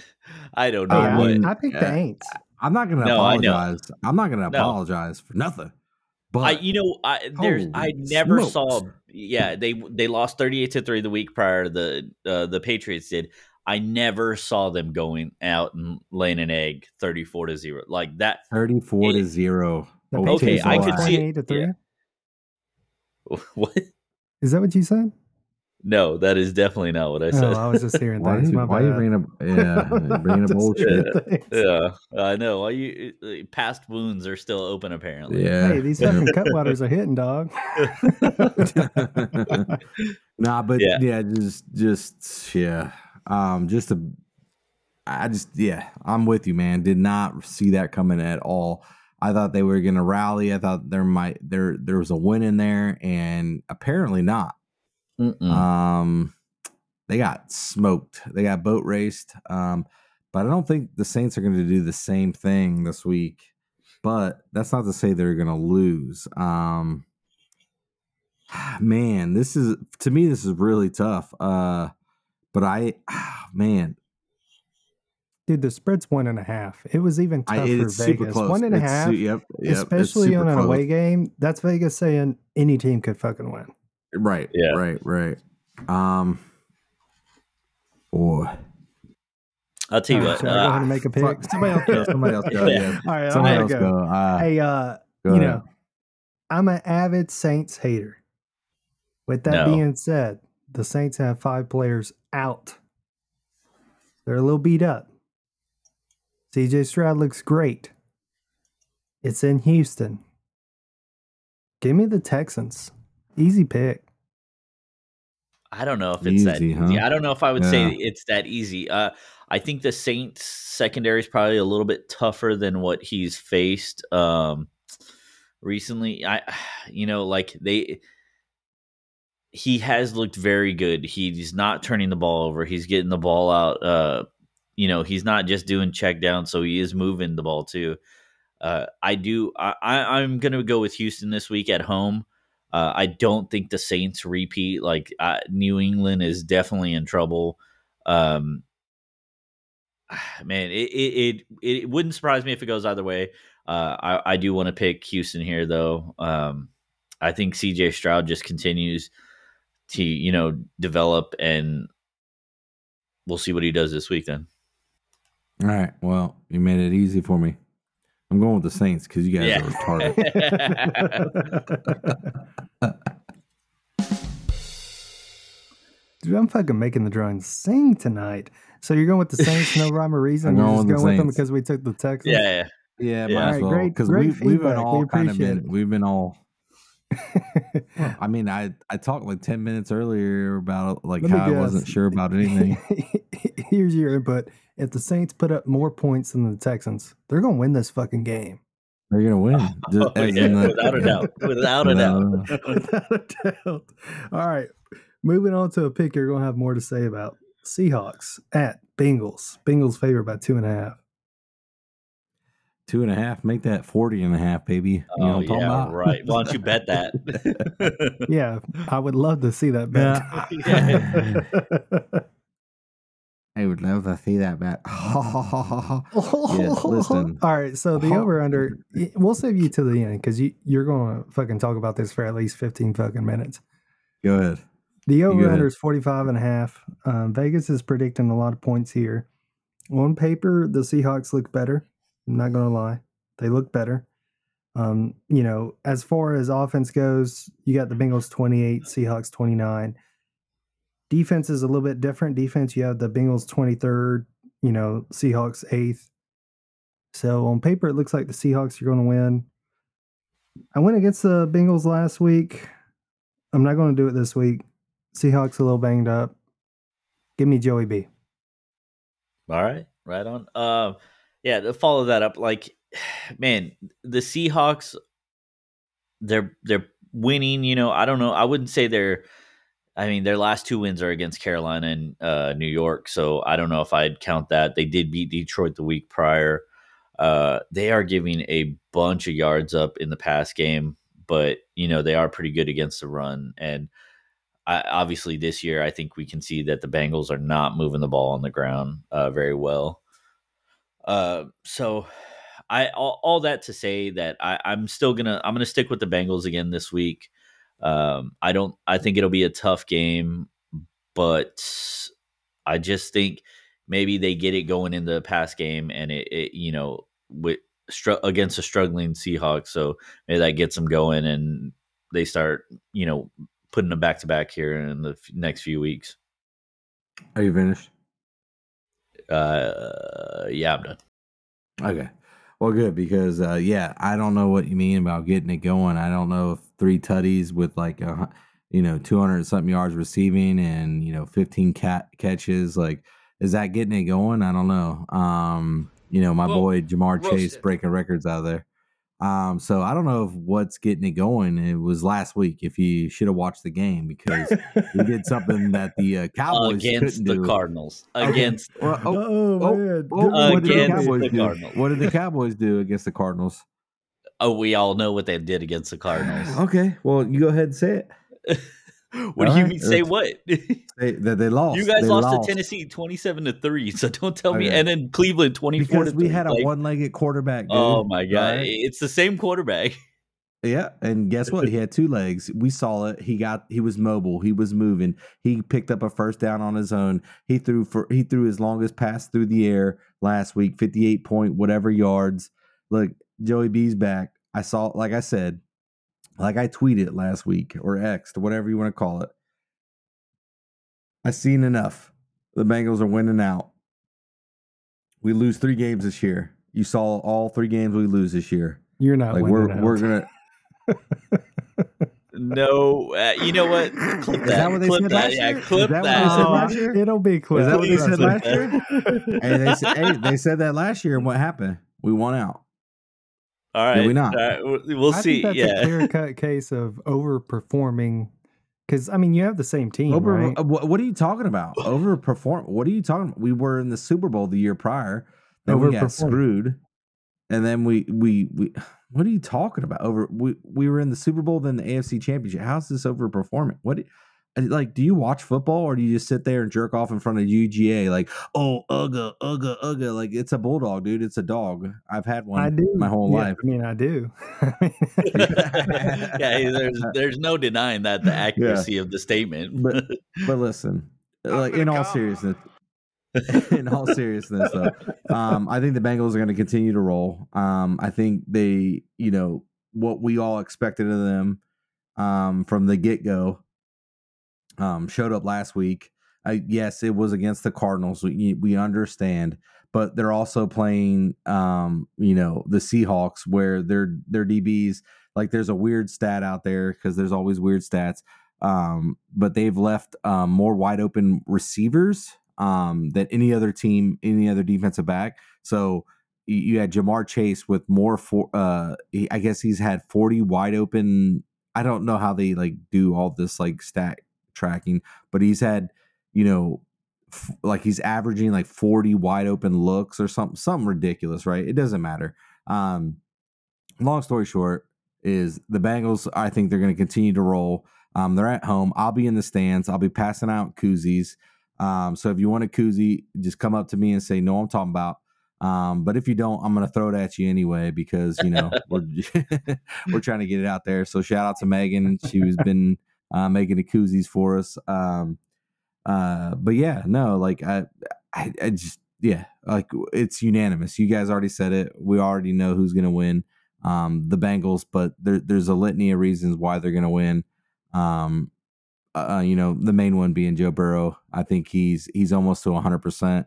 I don't know I what. mean, I picked uh, the Aints. I'm not gonna No, apologize. I'm not gonna No. apologize for nothing. But I, you know, I there's I never smokes. saw. Yeah, they they lost thirty eight to three the week prior. To the uh, the Patriots did. I never saw them going out and laying an egg thirty four to zero like that. 34 to zero. The Okay, I could see it. 28 to three. Yeah. What? Is that what you said? No, that is definitely not what I said. Oh, I was just hearing Why, things. you, My why you bringing up? Yeah, bringing up Just bullshit. hearing yeah, I know. Why you uh, past wounds are still open apparently. Yeah. Hey, these fucking cutwaters are hitting, dog. nah, but Yeah. yeah. just just yeah. Um, just a I just yeah, I'm with you, man. Did not see that coming at all. I thought they were gonna rally. I thought there might there there was a win in there, and apparently not. Mm-mm. Um, they got smoked. They got boat raced. Um, but I don't think the Saints are going to do the same thing this week. But that's not to say they're going to lose. Um, man, this is to me this is really tough. Uh, but I, man, Dude, the spread's one and a half. It was even I, tough for super Vegas. close. One and a It's half, su- yep, yep, especially on an close. away game. That's Vegas saying any team could fucking win. Right. Yeah. Right. Right. Um. Boy. I'll tell you All right, what. should I go uh, ahead and make a pick? Fuck, somebody else go. Somebody else go. Yeah. Yeah. All right, I'm Somebody gonna else go. go. Uh, Hey, uh, go you ahead. know, I'm an avid Saints hater. With that No. being said, the Saints have five players out. They're a little beat up. CJ Stroud looks great. It's in Houston. Give me the Texans. Easy pick. I don't know if it's that Easy, easy. huh? I don't know if I would say it's that easy. Uh, I think the Saints secondary is probably a little bit tougher than what he's faced um, recently. I, you know, like they, he has looked very good. He's not turning the ball over. He's getting the ball out. Uh, you know, he's not just doing check down, so he is moving the ball too. Uh, I do. I, I, I'm going to go with Houston this week at home. Uh, I don't think the Saints repeat. Like uh, New England is definitely in trouble. Um, man, it it, it it wouldn't surprise me if it goes either way. Uh, I I do want to pick Houston here though. Um, I think CJ Stroud just continues to you know develop, and we'll see what he does this week. Then, All right. Well, you made it easy for me. I'm going with the Saints because you guys Yeah. are retarded. Dude, I'm fucking making the drones sing tonight. So you're going with the Saints, no rhyme or reason. I'm You're going just with the going with them because we took the Texans. yeah, yeah. yeah, Yeah. might as Alright, well great- because great we, we've been feedback. We all kind of appreciate been it. we've been all. I mean, I I talked like ten minutes earlier about like Let me how I wasn't sure about anything. Here's your input. If the Saints put up more points than the Texans, they're going to win this fucking game. They're gonna win, Just Oh, as yeah, in the- without a doubt. Without a doubt. Without a doubt. All right. Moving on to a pick you're going to have more to say about. Seahawks at Bengals. Bengals favored by two and a half. Two and a half, make that 40 and a half, baby. You know Oh what I'm yeah, about? right. Why don't you bet that? Yeah, I would love to see that bet. I would love to see that bet. Yes, listen. All right, so the over under, we'll save you to the end because you, you're going to fucking talk about this for at least 15 fucking minutes. Go ahead. The over under is 45 and a half. Um, Vegas is predicting a lot of points here. On paper, the Seahawks look better. I'm not going to lie. They look better. Um, you know, as far as offense goes, you got the Bengals 28, Seahawks 29. Defense is a little bit different. Defense, you have the Bengals 23rd, you know, Seahawks 8th. So on paper, it looks like the Seahawks are going to win. I went against the Bengals last week. I'm not going to do it this week. Seahawks a little banged up. Give me Joey B. All right, right on. Um, yeah, to follow that up, like, man, the Seahawks, they're they're winning. You know, I don't know. I wouldn't say they're. I mean, their last two wins are against Carolina and uh, New York, so I don't know if I'd count that. They did beat Detroit the week prior. Uh, they are giving a bunch of yards up in the pass game, but you know they are pretty good against the run. And I, obviously, this year, I think we can see that the Bengals are not moving the ball on the ground uh, very well. Uh, so, I all, all that to say that I, I'm still gonna I'm gonna stick with the Bengals again this week. Um, I don't I think it'll be a tough game, but I just think maybe they get it going in the past game, and it, it you know with str- against a struggling Seahawks, so maybe that gets them going, and they start you know putting them back to back here in the f- next few weeks. Are you finished? Uh, yeah, I'm done. Okay. Well, good because uh, yeah, I don't know what you mean about getting it going. I don't know if three tutties with like a you know two hundred something yards receiving and you know fifteen cat catches like is that getting it going? I don't know. Um, you know my Well, boy Ja'Marr Chase shit. breaking records out of there. Um, so I don't know if what's getting it going. It was last week. If you should have watched the game because we did something that the uh, Cowboys against the do. Cardinals. Okay. Against Well, oh, Oh, oh, man. oh, Good what the Against the do? Cardinals. What did the Cowboys do against the Cardinals? oh, we all know what they did against the Cardinals. Okay, well, you go ahead and say it. what do you right, mean? Say what? They, that they lost. you guys They lost, to Tennessee twenty-seven to three. So don't tell me. And then Cleveland twenty-four because we three. had a Like, one-legged quarterback. Dude. Oh my god! Right? It's the same quarterback. Yeah, and guess what? He had two legs. We saw it. He got. He was mobile. He was moving. He picked up a first down on his own. He threw for. He threw his longest pass through the air last week. Fifty-eight point whatever yards. Look, Joey B's back. I saw. Like I said, like I tweeted last week or Xed, whatever you want to call it. I've seen enough. The Bengals are winning out. We lose three games this year. You saw all three games we lose this year. You're not Like winning we're out. we're gonna No, uh, you know what? Clip Is that. that what they clip said that. last Yeah, year? clip that that. said Oh, last year? It'll be quick. Is that what they said last year? Hey, they said, hey, they said that last year, and what happened? We won out. All right, Did we not? all right, we'll- we'll I see. think that's Yeah, a clear cut case of overperforming. Because I mean, you have the same team, Over, right? uh, what, what are you talking about? Overperform? What are you talking about? We were in the Super Bowl the year prior. Then we got screwed, and then we we we. What are you talking about? Over we we were in the Super Bowl, then the AFC Championship. How's this overperforming? What? Like, do you watch football or do you just sit there and jerk off in front of UGA? Like, oh, ugga, ugga, ugga. Like, it's a bulldog, dude. It's a dog. I've had one I do my whole Yeah, life. I mean, I do. yeah, there's there's no denying that the accuracy of the statement. But but listen, like in all seriousness, in all seriousness though, um, I think the Bengals are going to continue to roll. Um, I think they, you know, what we all expected of them um, from the get go um, showed up last week. I, yes, it was against the Cardinals. We we understand, but they're also playing, um, you know, the Seahawks, where their their DBs like there's a weird stat out there because there's always weird stats. Um, but they've left um, more wide open receivers um, than any other team, any other defensive back. So you, had Ja'Marr Chase with more for. Uh, I guess he's had 40 wide open. I don't know how they like do all this like stat tracking, but he's had you know f- like he's averaging like 40 wide open looks or something something ridiculous right? It doesn't matter. Um long story short is the bengals i think they're going to continue to roll. Um they're at home. I'll be in the stands. I'll be passing out koozies. Um so if you want a koozie just come up to me and say no i'm talking about. Um but if you don't i'm going to throw it at you anyway because you know we're we're trying to get it out there. So shout out to megan. She's been uh, making the koozies for us um uh, but yeah, no, like I, I, I just yeah, like it's unanimous. You guys already said it. We already know who's gonna win. Um, the Bengals, but there, there's a litany of reasons why they're gonna win. Um, uh, you know, the main one being Joe Burrow. I think he's he's almost to 100. percent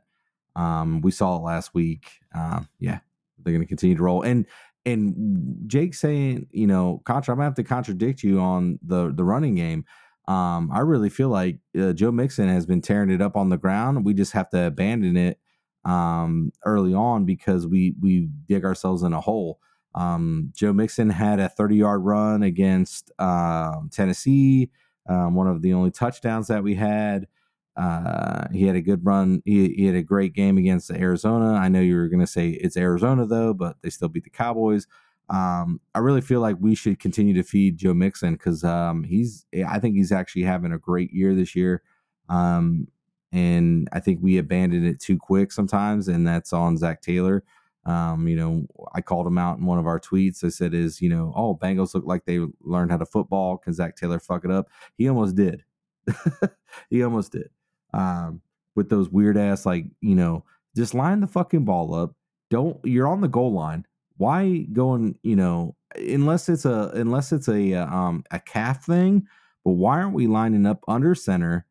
Um, we saw it last week. Um, yeah, they're gonna continue to roll. And and Jake saying, you know, contra, I'm gonna have to contradict you on the the running game. Um, I really feel like uh, Joe Mixon has been tearing it up on the ground. We just have to abandon it um, early on because we we dig ourselves in a hole. Um, Joe Mixon had a 30 yard run against um, Tennessee, um, one of the only touchdowns that we had. Uh, he had a good run. He, he had a great game against Arizona. I know you were going to say it's Arizona though, but they still beat the Cowboys. Um, I really feel like we should continue to feed Joe Mixon because um, he's, I think he's actually having a great year this year. Um, and I think we abandoned it too quick sometimes, and that's on Zac Taylor. Um, you know, I called him out in one of our tweets. I said, "Is you know, oh, Bengals look like they learned how to football. Can Zac Taylor fuck it up? He almost did. he almost did. Um, with those weird ass, like you know, just line the fucking ball up. Don't you're on the goal line. Why going? You know, unless it's a unless it's a uh, um a calf thing. But why aren't we lining up under center,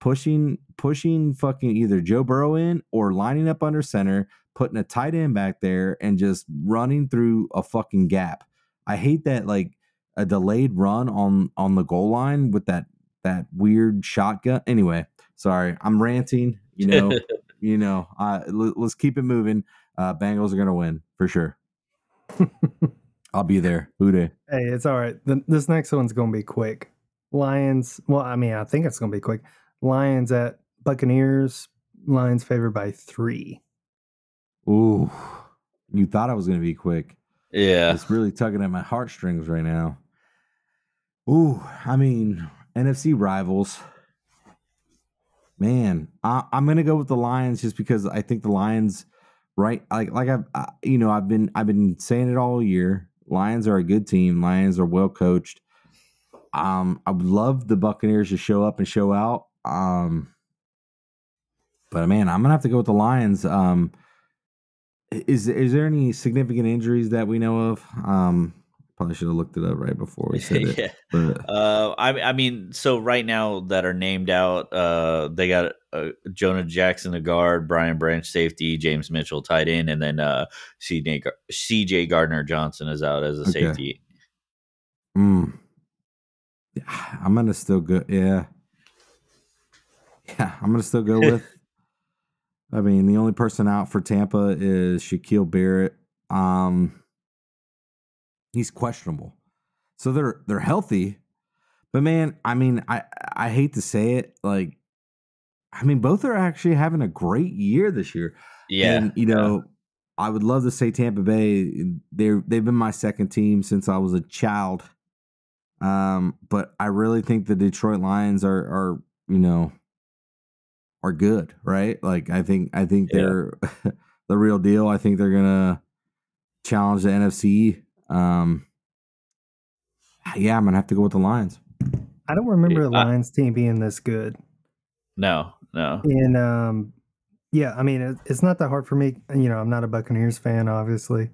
pushing pushing fucking either Joe Burrow in or lining up under center, putting a tight end back there, and just running through a fucking gap? I hate that like a delayed run on on the goal line with that that weird shotgun. Anyway, sorry, I'm ranting. You know, you know. Uh, l- let's keep it moving. Uh, Bengals are gonna win for sure. I'll be there. Who Dey? Hey, it's all right. The, this next one's going to be quick. Lions. Well, I mean, I think it's going to be quick. Lions at Buccaneers. Lions favored by three. Ooh, you thought I was gonna be quick. yeah, It's really tugging at my heartstrings right now. Ooh, I mean, NFC rivals. Man, I, I'm gonna go with the Lions just because I think the Lions, right? Like, like I've, I, you know, I've been, I've been saying it all year. Lions are a good team. Lions are well coached. Um, I would love the Buccaneers to show up and show out. Um, but man, I'm gonna have to go with the Lions. Um, is is there any significant injuries that we know of? Um, probably should have looked it up right before we said it. yeah. But Uh, I I mean, so right now that are named out, uh, they got uh, Jonah Jackson, the guard, Brian Branch, safety, James Mitchell, tight end, and then uh, CJ Gar- CJ Gardner Johnson is out as a Okay. safety. mm, I'm gonna still go. Yeah, yeah, I'm gonna still go with. I mean, the only person out for Tampa is Shaquil Barrett. Um, he's questionable, so they're they're healthy, but man, I mean, I I hate to say it, like, I mean, both are actually having a great year this year. Yeah, And you know, I would love to say Tampa Bay. They're they've been my second team since I was a child. Um, but I really think the Detroit Lions are are you know are good, right? Like I think I think Yeah. they're the real deal. I think they're gonna challenge the NFC. Um, yeah, I'm gonna have to go with the Lions. I don't remember the I- Lions team being this good. No, no. And um, yeah, I mean, it, it's not that hard for me. You know, I'm not a Buccaneers fan, obviously.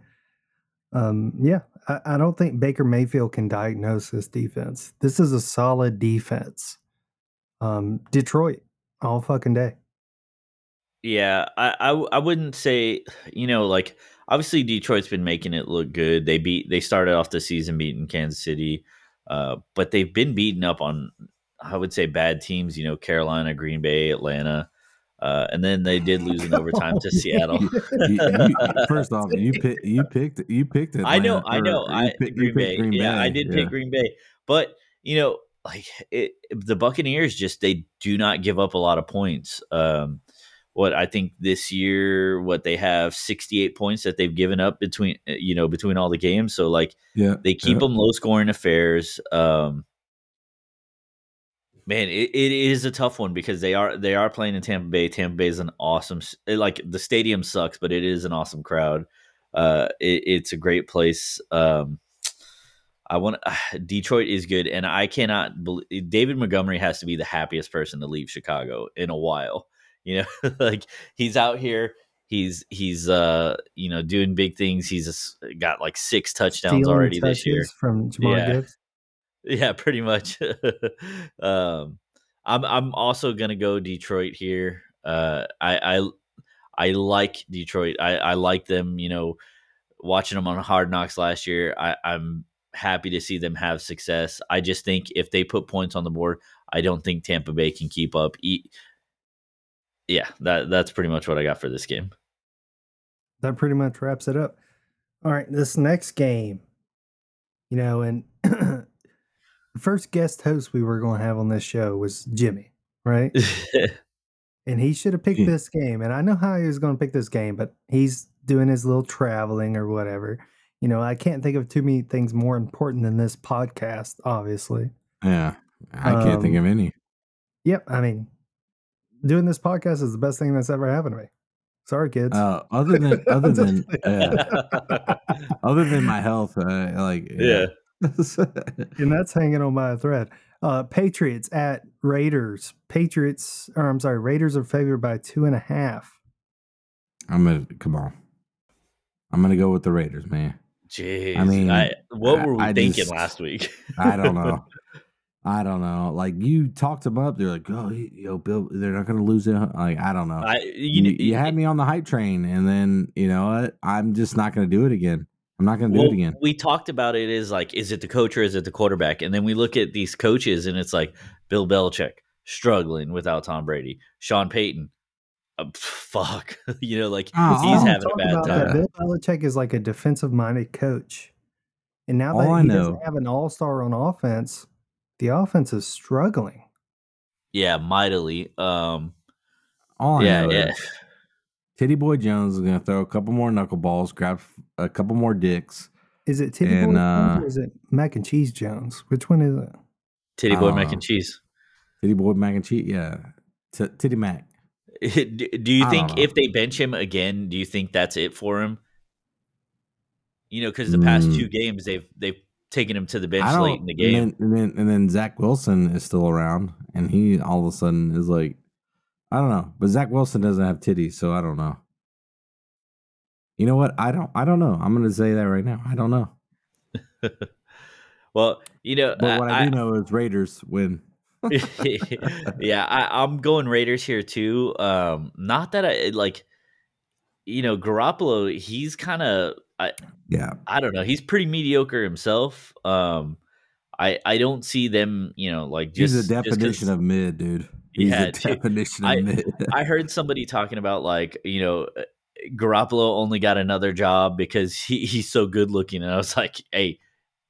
Um, yeah, I, I don't think Baker Mayfield can diagnose this defense. This is a solid defense. Um, Detroit, all fucking day. Yeah, I, I, I wouldn't say you know like obviously Detroit's been making it look good. They beat they started off the season beating Kansas City, uh, but they've been beaten up on I would say bad teams. You know Carolina, Green Bay, Atlanta, uh, and then they did lose in overtime to Seattle. You- you- first off, you picked you picked you picked it. I know, I know. I Green, Bay. Yeah, I did pick Green Bay, but you know, like it, the Buccaneers just they do not give up a lot of points. Um, what I think this year, what they have sixty eight points that they've given up between uh, you know between all the games. So like Yeah, they keep yeah. them low scoring affairs. Um, man, it, it is a tough one because they are they are playing in Tampa Bay. Tampa Bay is an awesome like the stadium sucks, but it is an awesome crowd. Uh, it, it's a great place. Um, I want Detroit is good, and I cannot believe David Montgomery has to be the happiest person to leave Chicago in a while. You know, like he's out here. He's he's uh you know doing big things. He's got like six touchdowns Stealing already this year. from Jahmyr Yeah. Gibbs. Yeah, pretty much. um, I'm I'm also gonna go Detroit here. Uh, I I I like Detroit. I I like them. You know, watching them on Hard Knocks last year. I I'm happy to see them have success. I just think if they put points on the board, I don't think Tampa Bay can keep up. E- yeah, that that's pretty much what I got for this game. that pretty much wraps it up. All right, this next game, you know, and the first guest host we were going to have on this show was Jimmy, right? and he should have picked this game. And I know how he was going to pick this game, but he's doing his little traveling or whatever. You know, I can't think of too many things more important than this podcast, obviously. Yeah, I can't think Um, of any. Yep. I mean, doing this podcast is the best thing that's ever happened to me. Sorry, kids. Uh, other than other than uh, other than my health, uh, like yeah. and that's hanging on by a thread. Uh, Patriots at Raiders. Patriots, or I'm sorry, Raiders are favored by two and a half. I'm gonna come on. I'm gonna go with the Raiders, man. Jeez. I mean, I, what were we I thinking just- last week? I don't know. I don't know. Like you talked them up, they're like, "Oh, yo, Bill, they're not gonna lose it." Like I don't know. I, you, you, you, had me on the hype train, and then you know what? I'm just not gonna do it again. I'm not gonna do well, it again. We talked about it as like, is it the coach or is it the quarterback? And then we look at these coaches, and it's like Bill Belichick struggling without Tom Brady, Sean Payton, uh, fuck, you know, like Oh, he's all- having a bad time. Bill Belichick is like a defensive minded coach. And now All that I he know- doesn't have an all star on offense, the offense is struggling. Yeah, mightily. Um, All I yeah, know yeah. is Titty Boy Jones is gonna throw a couple more knuckleballs, grab a couple more dicks. Is it Titty And, Boy Jones uh, or is it Mac and Cheese Jones? Which one is it? Titty boy mac Uh, and cheese. Titty Boy Mac and Cheese, yeah. T- Titty Mac. do, do you think if they bench him again, do you think that's it for him? You know, because the past Mm. two games they've they've taken him to the bench late in the game. And then, and then and then Zach Wilson is still around, and he all of a sudden is like, I don't know, but Zach Wilson doesn't have titties, so I don't know. You know what? I don't. I don't know. I'm gonna say that right now. I don't know. well, you know, But what I, I, do know is Raiders win. yeah, I, I'm going Raiders here too. Um, not that I like, you know, Garoppolo. He's kind of, I, Yeah, I don't know. He's pretty mediocre himself. Um, I, I don't see them, you know, like just he's 'cause- definition of mid, dude. He's Yeah, a dude. definition I- of mid. I heard somebody talking about like, you know, uh, Garoppolo only got another job because he, he's so good looking, and I was like, hey.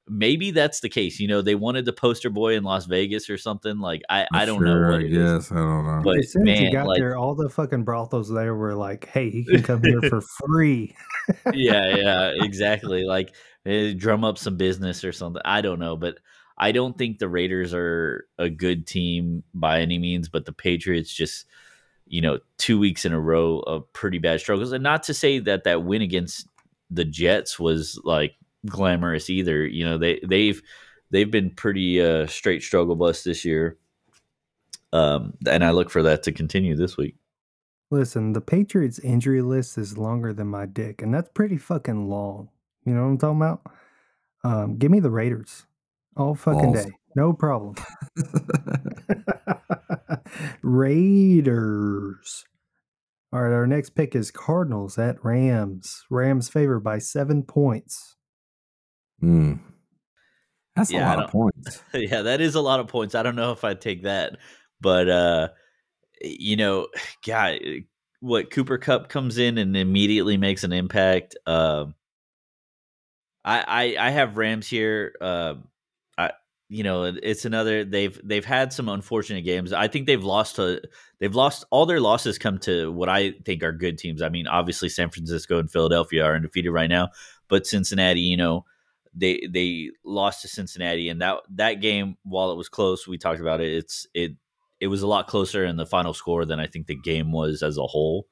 Maybe that's the case. You know, they wanted the poster boy in Las Vegas or something. Like I, I don't know Sure, what it is. Yes, I don't know. But as soon as he got like- there, all the fucking brothels there were like, hey, he can come here for free. yeah, yeah, exactly. Like eh, drum up some business or something. I don't know, but I don't think the Raiders are a good team by any means, but the Patriots just, you know, two weeks in a row of pretty bad struggles. And not to say that that win against the Jets was like glamorous either. You know, they they've they've been pretty uh, straight struggle bus this year. Um, and I look for that to continue this week. Listen, the Patriots injury list is longer than my dick, and that's pretty fucking long. You know what I'm talking about? Um, give me the Raiders all fucking Balls. day. No problem. Raiders. All right, our next pick is Cardinals at Rams. Rams favored by seven points. Hmm. That's Yeah, I a lot of points. yeah, that is a lot of points. I don't know if I'd take that, but uh, you know, God, what Cooper Kupp comes in and immediately makes an impact. Um, I, I I have Rams here. Uh, I you know it's another they've they've had some unfortunate games. I think they've lost to they've lost all their losses come to what I think are good teams. I mean, obviously San Francisco and Philadelphia are undefeated right now, but Cincinnati, you know, they they lost to Cincinnati, and that that game, while it was close, we talked about it. It's it it was a lot closer in the final score than I think the game was as a whole.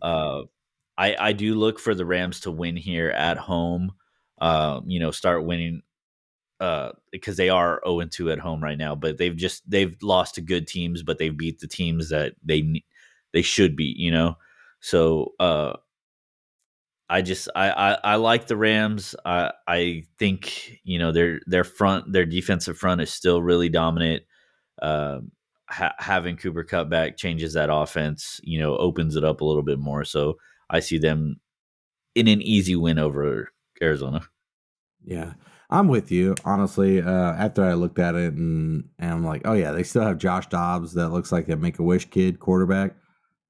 Uh, I I do look for the Rams to win here at home. Uh, you know, start winning uh, because they are 0 and 2 at home right now, but they've just they've lost to good teams, but they've beat the teams that they they should beat, you know. So uh I just I, I I like the Rams. I I think you know their their front their defensive front is still really dominant. Um, ha- having Cooper Kupp back changes that offense. You know, opens it up a little bit more. So I see them in an easy win over Arizona. Yeah, I'm with you. Honestly, uh, after I looked at it and, and I'm like, oh yeah, they still have Josh Dobbs that looks like a Make a Wish kid quarterback.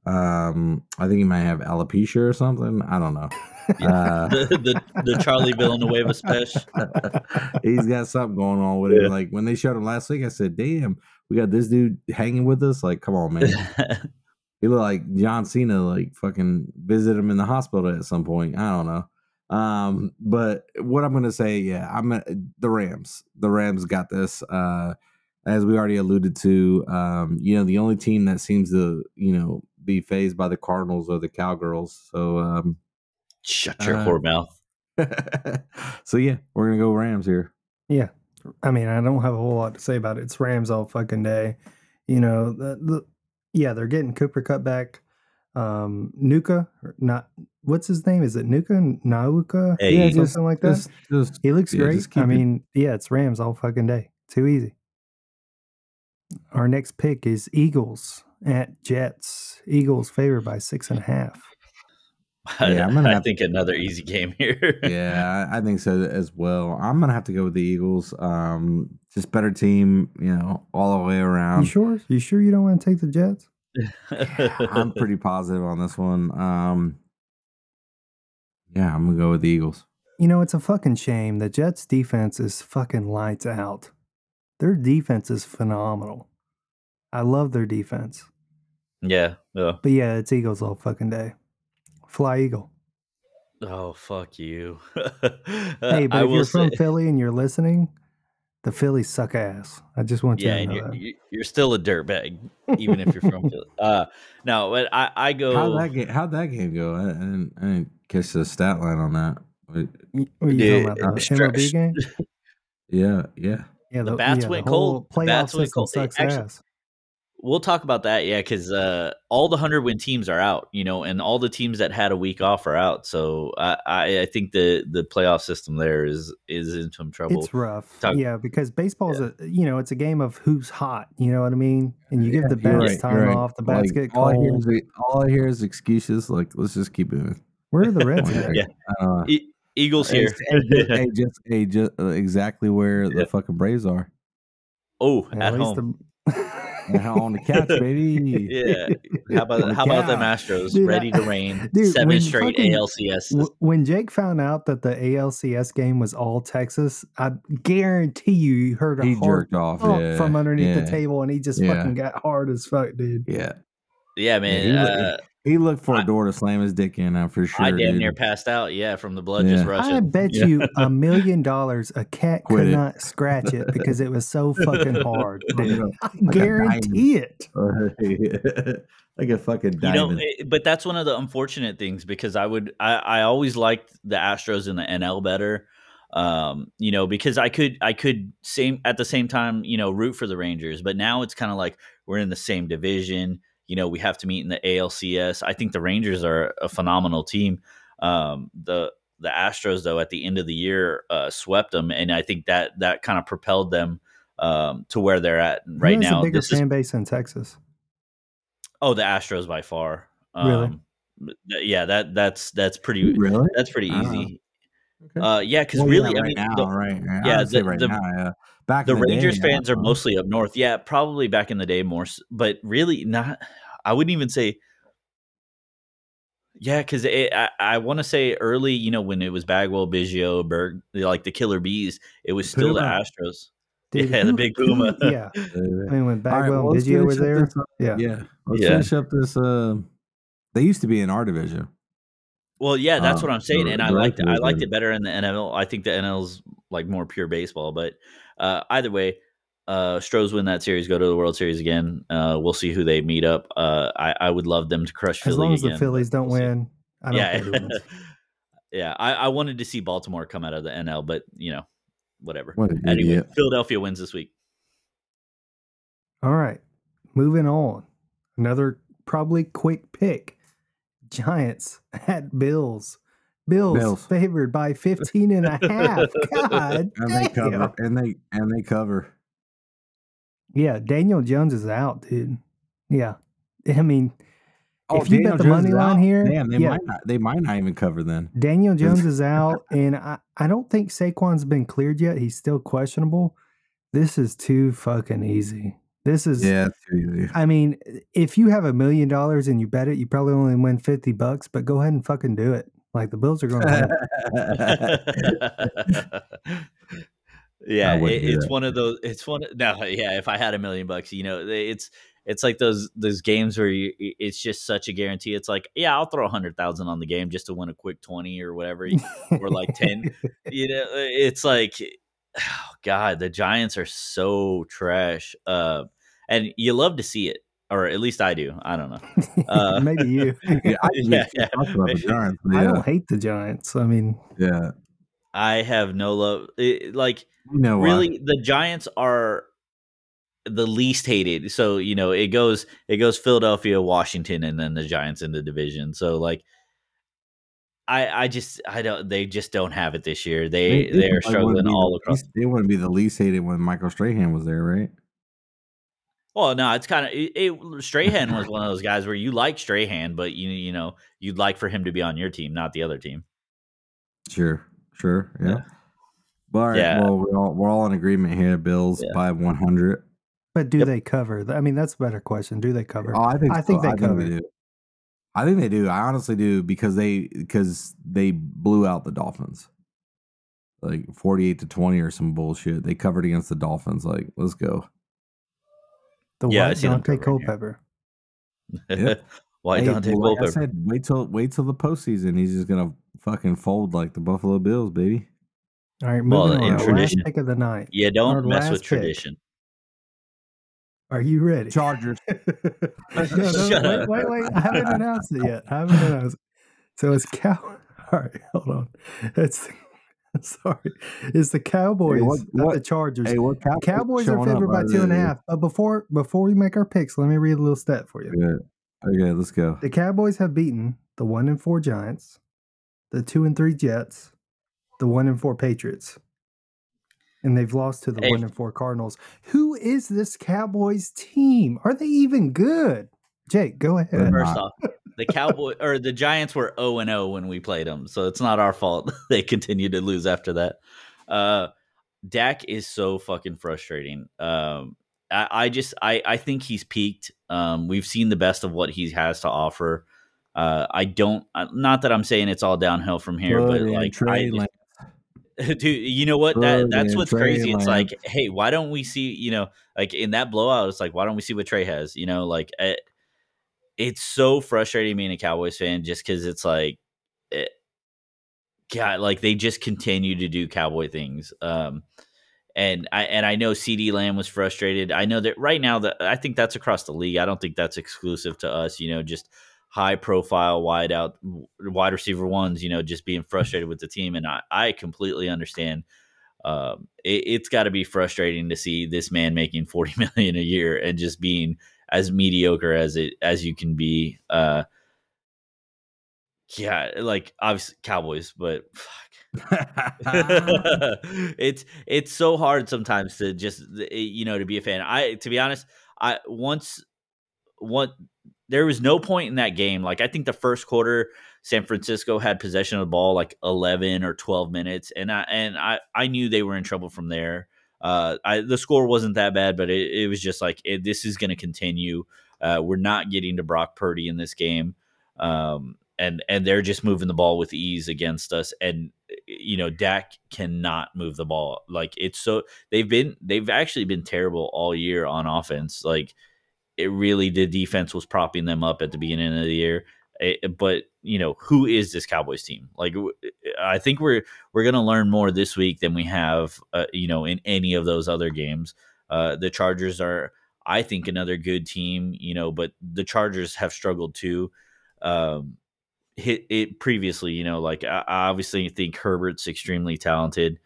Um, I think he might have alopecia or something. I don't know. Uh, the, the the Charlie Villanueva special. he's got something going on with it. Like when they showed him last week, I said, "Damn, we got this dude hanging with us." Like, come on, man. he looked like John Cena, like fucking visit him in the hospital at some point. I don't know. Um, but what I'm gonna say, yeah, I'm a, the Rams. The Rams got this. Uh, as we already alluded to, um, you know, the only team that seems to, you know, be phased by the Cardinals are the Cowgirls. So, um, Shut your Uh, whore mouth. so yeah, we're gonna go Rams here. Yeah. I mean, I don't have a whole lot to say about it. It's Rams all fucking day. You know, the, the yeah, they're getting Cooper Kupp back. Um Nuka, not what's his name? Is it Nuka Nauka? Hey. yeah, Yeah, just, something like that. just, just He looks yeah, great. just keep I it- mean, yeah, it's Rams all fucking day. Too easy. Our next pick is Eagles at Jets. Eagles favored by six and a half. Yeah, I'm gonna I have- think another easy game here. yeah, I I think so as well. I'm gonna have to go with the Eagles. Um, just better team, you know, all the way around. You sure? You sure you don't want to take the Jets? I'm pretty positive on this one. Um, yeah, I'm gonna go with the Eagles. You know, it's a fucking shame. The Jets defense is fucking lights out. Their defense is phenomenal. I love their defense. yeah. yeah. But yeah, it's Eagles all fucking day. Fly Eagle. Oh fuck you. Hey, but I if you're from Philly and you're listening, the Phillies suck ass. I just want you yeah, to and know you're, that. you- you're still a dirtbag, even if you're from Philly. Uh, no, but I, I go. How that game? How'd that game go? I, I didn't, I didn't catch the stat line on that. Wait, What are you Dude, talking about? The str- MLB game? Yeah, yeah. Yeah, The bats yeah, went whole cold. The bats went cold. sucks Actually- ass. We'll talk about that, yeah, because uh, all the hundred win teams are out, you know, and all the teams that had a week off are out. So I, I, I think the the playoff system there is is in some trouble. It's rough. Talk- yeah, because baseball's a you know, it's a game of who's hot. You know what I mean? And you give the bats right, time right. off, the bats Like, get all I, hear cold. is, all I hear is excuses. Like, let's just keep moving. Where are the Reds Yeah. uh, Eagles here. hey, just, hey, just, hey, just uh, exactly where Yeah. the fucking Braves are. oh, Yeah, at home. the- on the couch, baby. Yeah. How about On the how about the. Astros Dude, ready to rain? dude, Seven when straight fucking- ALCS. W- when Jake found out that the ALCS game was all Texas, I guarantee you, you heard a He jerked off yeah, from underneath yeah, the table, and he just Yeah. fucking got hard as fuck, dude. Yeah, Yeah, man. he uh, He looked for I- a door to slam his dick in. uh, for sure. I damn dude. near passed out. Yeah, from the blood just rushing. I bet Yeah. you a million dollars a cat Quit could it. not scratch it because it was so fucking hard. Dude. I a guarantee it. like a fucking You diamond. know, it- but that's one of the unfortunate things because I would, I, I always liked the Astros in the NL better. Um, you know, because I could, I could same at the same time, you know, root for the Rangers, but now it's kind of like we're in the same division. You know, we have to meet in the ALCS. I think the Rangers are a phenomenal team. Um, the the Astros, though, at the end of the year, uh, swept them, and I think that that kind of propelled them um, to where they're at right now. a bigger This is- fan base in Texas? Oh, the Astros by far. Really? Um, th- yeah, that that's that's pretty really? that's pretty Ah, easy. Okay. Uh, yeah, because Well, really, yeah, I mean, now, the, right? right. yeah, I would say the- right the- now, yeah. Back the the Rangers day, fans I are mostly up north. Yeah, probably back in the day more, but really not. I wouldn't even say. Yeah, because I, I want to say early, you know, when it was Bagwell, Biggio, Berg, like the Killer Bees, it was still the Astros. Dude, yeah, the big who- Puma. yeah. I mean, when Bagwell well, and let's Biggio were there. this, uh, Yeah. Yeah, let's Yeah. finish up this. Uh, they used to be in our division. Well, yeah, that's Um, what I'm saying, and I liked it. I liked it better in the NL. I think the NL's like more pure baseball, but uh, either way, uh, Stros win that series, go to the World Series again. Uh, we'll see who they meet up. Uh, I, I would love them to crush Philly. As Philly long as again, the Phillies don't we'll win, I don't yeah, wins. yeah. I, I wanted to see Baltimore come out of the NL, but you know, whatever. What Anyway, idiot. Philadelphia wins this week. All right. Moving on. Another probably quick pick. Giants at Bills. Bills, Bills. favored by 15 and a half. God. And they cover. And they and they cover. Yeah, Daniel Jones is out, dude. Yeah. I mean, Oh, if you bet the Jones money line out? here, damn, they yeah. might not. They might not even cover then. Daniel Jones is out, and I, I don't think Saquon's been cleared yet. He's still questionable. This is too fucking easy. This is Yeah, it's too easy. I mean, if you have a million dollars and you bet it, you probably only win 50 bucks, but go ahead and fucking do it. Like the Bills are going to win. yeah, it, it's that. one of those. It's one. No, yeah. If I had a million bucks, you know, it's it's like those those games where you, it's just such a guarantee. It's like, yeah, I'll throw a hundred thousand on the game just to win a quick twenty or whatever, or like ten. You know, it's like, oh God, the Giants are so trash, uh, and you love to see it, or at least I do. I don't know. Uh, Maybe you. Yeah, I Yeah, yeah. talk about the Giants. but I don't hate the Giants. I mean, yeah. I have no love. It, like You know why. really the giants are the least hated so you know it goes it goes philadelphia washington and then the giants in the division so like i i just i don't they just don't have it this year they They- they, are struggling be the all across least- They wouldn't be the least hated when Michael Strahan was there, right? well no it's kind of it, it strahan was one of those guys where you like strahan but you you know you'd like for him to be on your team not the other team Sure, sure, yeah. Yeah. But all right, Yeah. well, we're all we're all in agreement here. Bills Yeah. by one hundred. but do Yep. they cover? I mean, that's a better question. Do they cover? Oh, I think I think so. they cover. do. I think they do. I honestly do because they because they blew out the Dolphins, like forty eight to twenty or some bullshit. They covered against the Dolphins. Like, let's go. The Yeah, I what? Daunte covering, yeah. Culpepper. Yep. why Hey, Daunte well, like I Culpepper? said, wait till wait till the postseason. He's just gonna fucking fold like the Buffalo Bills, baby. All right, moving in on. Our tradition. Last pick of the night. yeah don't mess last with pick. tradition Are you ready? Chargers. no, no, Shut wait, up. wait, wait. I haven't announced it yet. I haven't announced it. So it's cow. All right, hold on. It's sorry. It's the Cowboys, what- not what- the Chargers. Hey, what Cowboys, Cowboys are favored by out of two and a the- half. But before before we make our picks, let me read a little stat for you. Yeah. Okay, let's go. The Cowboys have beaten the one and four Giants, the two and three Jets, the one and four Patriots, and they've lost to the Hey. one and four Cardinals. Who is this Cowboys team? Are they even good? Jake, go ahead. First off, the Cowboy or the Giants were 0 and 0 when we played them, so it's not our fault. they continue to lose after that. Uh, Dak is so fucking frustrating. Um, I, I just I I think he's peaked. Um, we've seen the best of what he has to offer. Uh, I don't. uh, Not that I'm saying it's all downhill from here, Put but like I, Lance. dude you know what that that's what's crazy it's like hey why don't we see you know like in that blowout it's like why don't we see what trey has you know like eh, it's so frustrating being a Cowboys fan just because it's like, it, God, like they just continue to do Cowboy things. Um, and I and I know CeeDee Lamb was frustrated. I know that right now that I think that's across the league. I don't think that's exclusive to us. You know, just high profile wide out wide receiver ones. You know, just being frustrated with the team, and I I completely understand. Um, it, has got to be frustrating to see this man making forty million a year and just being as mediocre as it as you can be. Uh, yeah, like obviously Cowboys, but fuck. it's it's so hard sometimes to just eh, you know to be a fan. I to be honest, I once what there was no point in that game. Like I think the first quarter, San Francisco had possession of the ball like eleven or twelve minutes, and I and I I knew they were in trouble from there. Uh, I, the score wasn't that bad, but it, it was just like it, this is going to continue. Uh, we're not getting to Brock Purdy in this game. Um, and and they're just moving the ball with ease against us and you know Dak cannot move the ball like it's so they've been they've actually been terrible all year on offense like it really the defense was propping them up at the beginning of the year it, eh, but you know who is this Cowboys team like I think we're we're to learn more this week than we have uh, you know in any of those other games uh, the Chargers are I think another good team you know but the Chargers have struggled too um, hit it previously. You know, like I, I obviously think Herbert's extremely talented.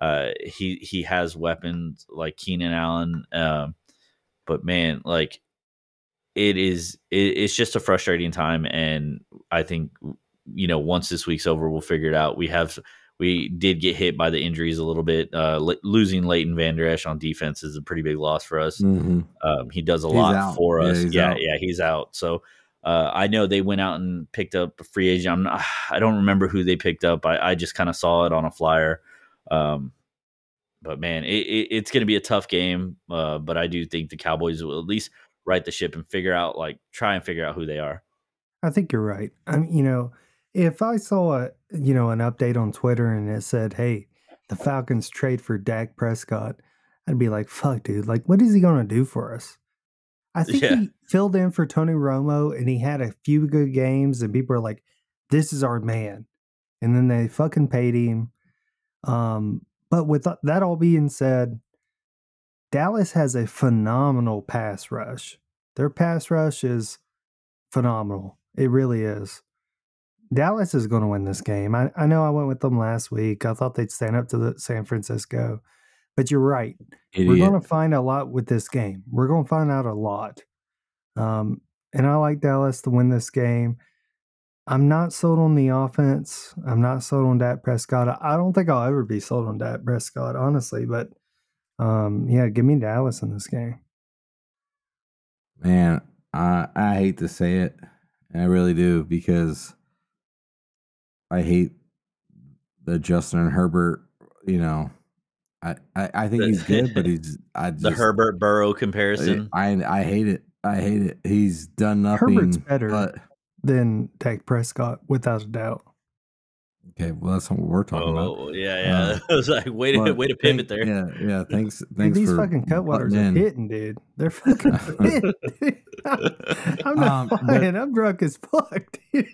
Uh, he he has weapons like Keenan Allen, um, but man, like it is it, it's just a frustrating time, and I think you know once this week's over, we'll figure it out. We have we did get hit by the injuries a little bit. Uh, losing Leighton Vander Esch on defense is a pretty big loss for us. Mm-hmm. Um, he does a he's lot out. for us. Yeah, yeah, yeah, he's out. So uh, I know they went out and picked up a free agent. I'm not, I don't remember who they picked up. I, I just kind of saw it on a flyer. Um, but man, it, it, it's going to be a tough game. Uh, but I do think the Cowboys will at least right the ship and figure out, like, try and figure out who they are. I think you're right. I mean, you know, if I saw a, you know, an update on Twitter and it said, "Hey, the Falcons trade for Dak Prescott," I'd be like, "Fuck, dude! Like, what is he going to do for us?" I think yeah. he filled in for Tony Romo and he had a few good games and people are like, this is our man. And then they fucking paid him. Um, but with that all being said, Dallas has a phenomenal pass rush. Their pass rush is phenomenal. It really is. Dallas is going to win this game. I, I know I went with them last week. I thought they'd stand up to the San Francisco. But you're right. Idiot. We're going to find a lot with this game. We're going to find out a lot. Um, and I like Dallas to win this game. I'm not sold on the offense. I'm not sold on Dak Prescott. I don't think I'll ever be sold on Dak Prescott, honestly. But um, yeah, give me Dallas in this game. Man, I I hate to say it, and I really do because I hate the Justin and Herbert, you know, I, I, think he's good, but he's I just, the Herbert Burrow comparison. I I hate it. I hate it. He's done nothing. Herbert's better but, than Dak Prescott, without a doubt. Okay, well that's what we're talking oh, about. Yeah, yeah. Uh, I was like, way to way to pivot there. Yeah, yeah. Thanks, thanks. Dude, these fucking cutwaters are hitting, dude. They're fucking hitting. I'm not um, lying. But, I'm drunk as fuck, dude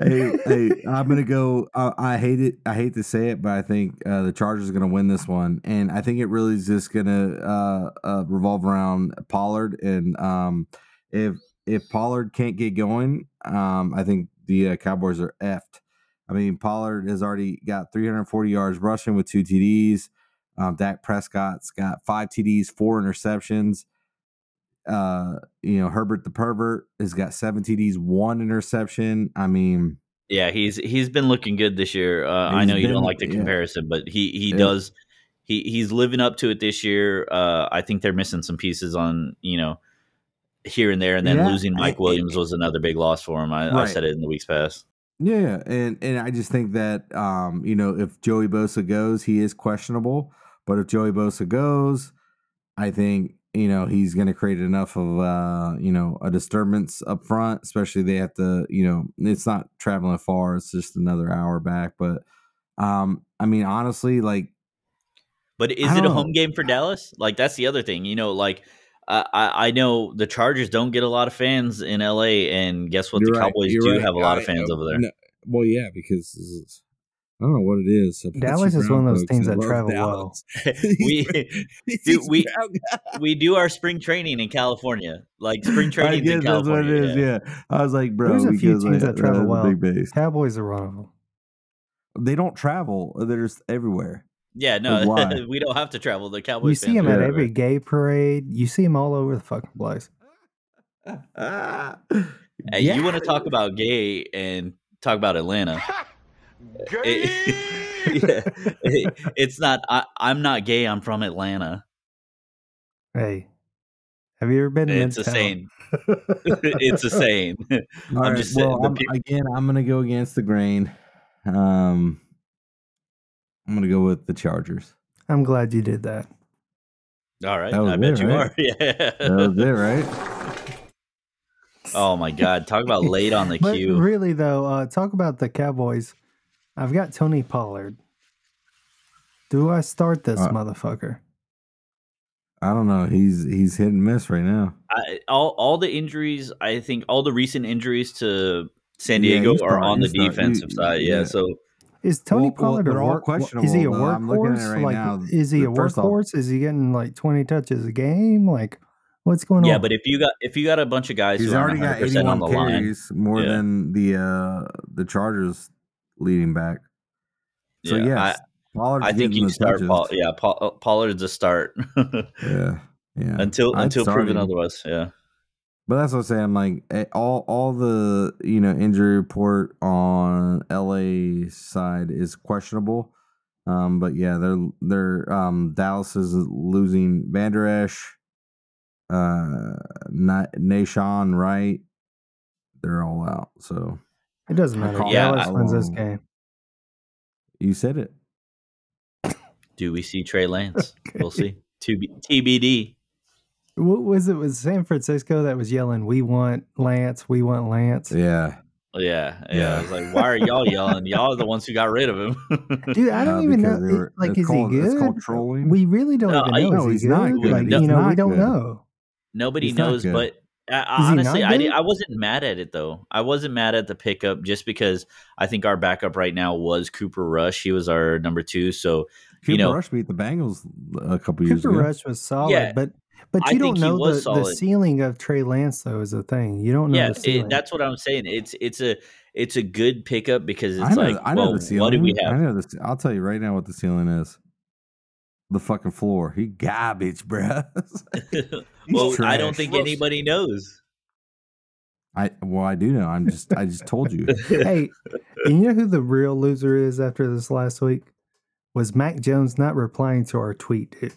hey, hey, I'm gonna go. Uh, I hate it. I hate to say it, but I think uh, the Chargers are gonna win this one, and I think it really is just gonna uh, uh revolve around Pollard. And um, if if Pollard can't get going, um, I think the uh, Cowboys are effed. I mean, Pollard has already got 340 yards rushing with two TDs. Um, Dak Prescott's got five TDs, four interceptions uh, you know, Herbert the pervert has got seven TDs, one interception. I mean, yeah, he's he's been looking good this year. Uh, I know you been, don't like the comparison, yeah. but he he yeah. does he he's living up to it this year. Uh, I think they're missing some pieces on you know here and there, and then yeah. losing Mike Williams was another big loss for him. I, right. I said it in the weeks past. Yeah, and and I just think that um, you know if Joey Bosa goes, he is questionable. But if Joey Bosa goes, I think you know he's going to create enough of uh you know a disturbance up front especially they have to you know it's not traveling far it's just another hour back but um i mean honestly like But is it a home game for Dallas? Like that's the other thing. You know, like I I I know the Chargers don't get a lot of fans in LA, and guess what? You're the right, Cowboys you're do right. have a lot of fans uh, over there. no, well, yeah, because is- I don't know what it is. about Dallas is one of those folks teams that that travel Dallas. we These Dude, we- we do our spring training in California, like spring training in guess that's what California. it is. yeah. Yeah. I was like, bro, There's a few teams like, that travel well. Big base. Cowboys are one of them. They don't travel. They're just everywhere. Yeah, no, we don't have to travel. The Cowboys. You see him at every gay parade. You see him all over the fucking place. Ah, Hey, you want to talk about gay and talk about Atlanta? It- yeah, it- it's not. I, I'm not gay. I'm from Atlanta. Hey, have you ever been to It's a Midtown? saying. it's a saying. All I'm right, just well, the I'm, peop- again, I'm gonna go against the grain. Um, I'm gonna go with the Chargers. I'm glad you did that. all right, that was I bet it, you right? are. Yeah. That was it, right? oh my God! Talk about late on the But queue. really, though, uh, talk about the Cowboys. I've got Tony Pollard. Do I start this Uh, motherfucker? I don't know. He's he's hit and miss right now. I, all all the injuries. I think all the recent injuries to San Diego you are start- on the start- you- defensive side. Yeah. yeah. So Is Tony Well- well, Pollard they're a all work? Is he a questionable, though. I'm looking at it workhorse? right like, now. is he a workhorse? Is he getting like twenty touches a game? Like, what's going yeah, on? Yeah, but if you got if you got a bunch of guys He's who already got 81 on the line, carries, more Yeah. than the uh the Chargers leading back. So Yeah, yes, Pollard's I think you start. touches. Paul, yeah, Paul, Pollard's a start Yeah, yeah. until I'd until proven him. otherwise. Yeah. But that's what I'm saying. I'm like eh, all all the you know injury report on LA side is questionable. Um, but yeah, they're they're um Dallas is losing Vander Esch, uh, Na- Nahshon Wright. They're all out. So it doesn't matter. call Yeah, Dallas I- wins this game. you said it. Do we see Trey Lance? We'll see. To be, TBD. What was it? Was San Francisco that was yelling, "We want Lance, we want Lance"? Yeah. Yeah, yeah. Yeah. I was like, why are y'all yelling? Y'all are the ones who got rid of him. Dude, I don't Uh, even know. because were- like, is called- he it's good? called trolling. We really don't No, even I- know. No, is he's good? not good. Like, No, you know, we don't good. know. Nobody He's knows, but I, I, honestly, I, did. I wasn't mad at it though. I wasn't mad at the pickup just because I think our backup right now was Cooper Rush. He was our number two, so Cooper you know- Rush beat the Bengals a couple years ago. Cooper ago. Rush was solid, Yeah, but but you think don't know the, the ceiling of Trey Lance though is a thing. You don't know yeah, the ceiling. it, that's what I'm saying. It's it's a it's a good pickup because it's I know, like, I know well, the ceiling. what do we have? I know the. I'll tell you right now what the ceiling is. The fucking floor. He garbage, bruh. well, I don't think anybody knows. I well, I do know. I'm just. I just told you. hey, and you know who the real loser is after this last week? Was Mac Jones not replying to our tweet, dude?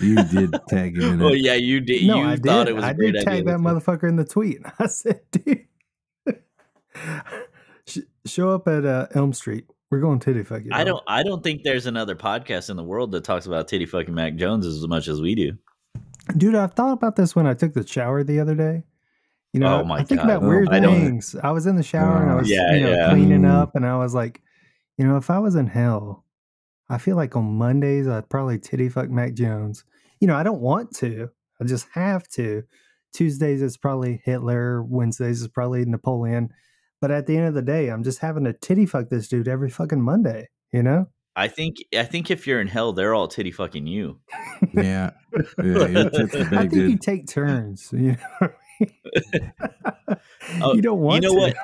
You did tag him in Oh it. yeah, you did. No, you I thought did. it was a I great did idea. tag that to- motherfucker in the tweet. I said, dude, show up at uh, Elm Street. We're going titty fucking. I don't. I don't think there's another podcast in the world that talks about titty fucking Mac Jones as much as we do. Dude, I thought about this when I took the shower the other day. You know, Oh my I think God. about weird I things. I was in the shower and I was, Yeah, you know, yeah. cleaning Mm. up, and I was like, you know, if I was in hell, I feel like on Mondays I'd probably titty fuck Mac Jones. You know, I don't want to. I just have to. Tuesdays is probably Hitler. Wednesdays is probably Napoleon. But at the end of the day, I'm just having to titty fuck this dude every fucking Monday. You know? I think. I think if you're in hell, they're all titty fucking you. Yeah. Yeah. Your tits are I big, think you take turns. You know? Oh, you don't want You know to. what?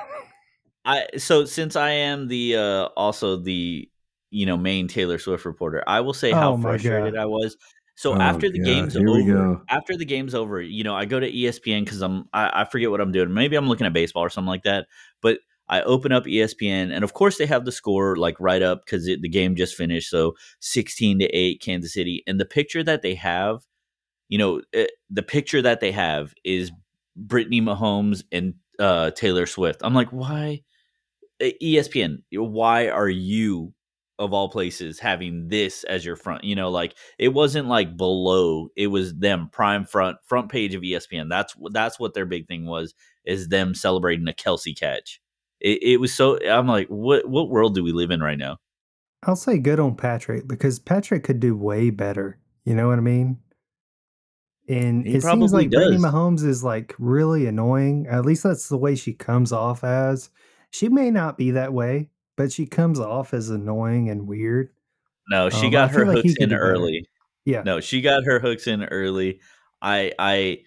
I so since I am the uh also the you know main Taylor Swift reporter, I will say how Oh frustrated God. I was. So Oh, after the God. game's Here over, after the game's over, you know, I go to ESPN because I'm I, I forget what I'm doing. Maybe I'm looking at baseball or something like that. But I open up ESPN, and of course they have the score like right up because the game just finished. So 16 to eight, Kansas City, and the picture that they have, you know, it, the picture that they have is Brittany Mahomes and uh, Taylor Swift. I'm like, why? ESPN, why are you of all places having this as your front? You know, like it wasn't like below; it was them prime front front page of ESPN. That's that's what their big thing was is them celebrating a Kelce catch. It, it was so. I'm like, what what world do we live in right now? I'll say good on Patrick because Patrick could do way better. You know what I mean? And He it seems like Brittany does. Mahomes is like really annoying. At least that's the way she comes off as. She may not be that way, but she comes off as annoying and weird. No, she Um, got her feel like hooks in early. Yeah. No, she got her hooks in early. I I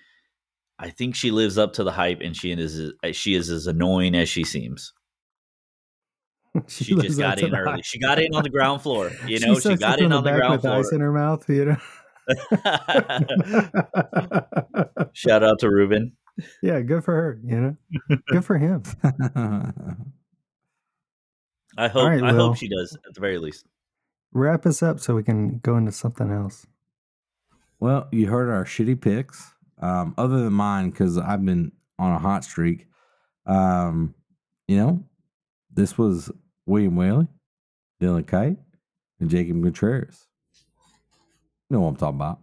I think she lives up to the hype, and she is she is as annoying as she seems. She lives just got in early. hype. She got in on the ground floor. You know, she, sucks got in on the ground with the ice in her mouth. You know. Shout out to Ruben. yeah, good for her. You know, good for him. I hope right, I Will. hope she does at the very least. Wrap us up so we can go into something else. well, you heard our shitty picks. Um, other than mine, because I've been on a hot streak. Um, you know, this was William Whaley, Dylan Kite, and Jacob Contreras. You know what I'm talking about.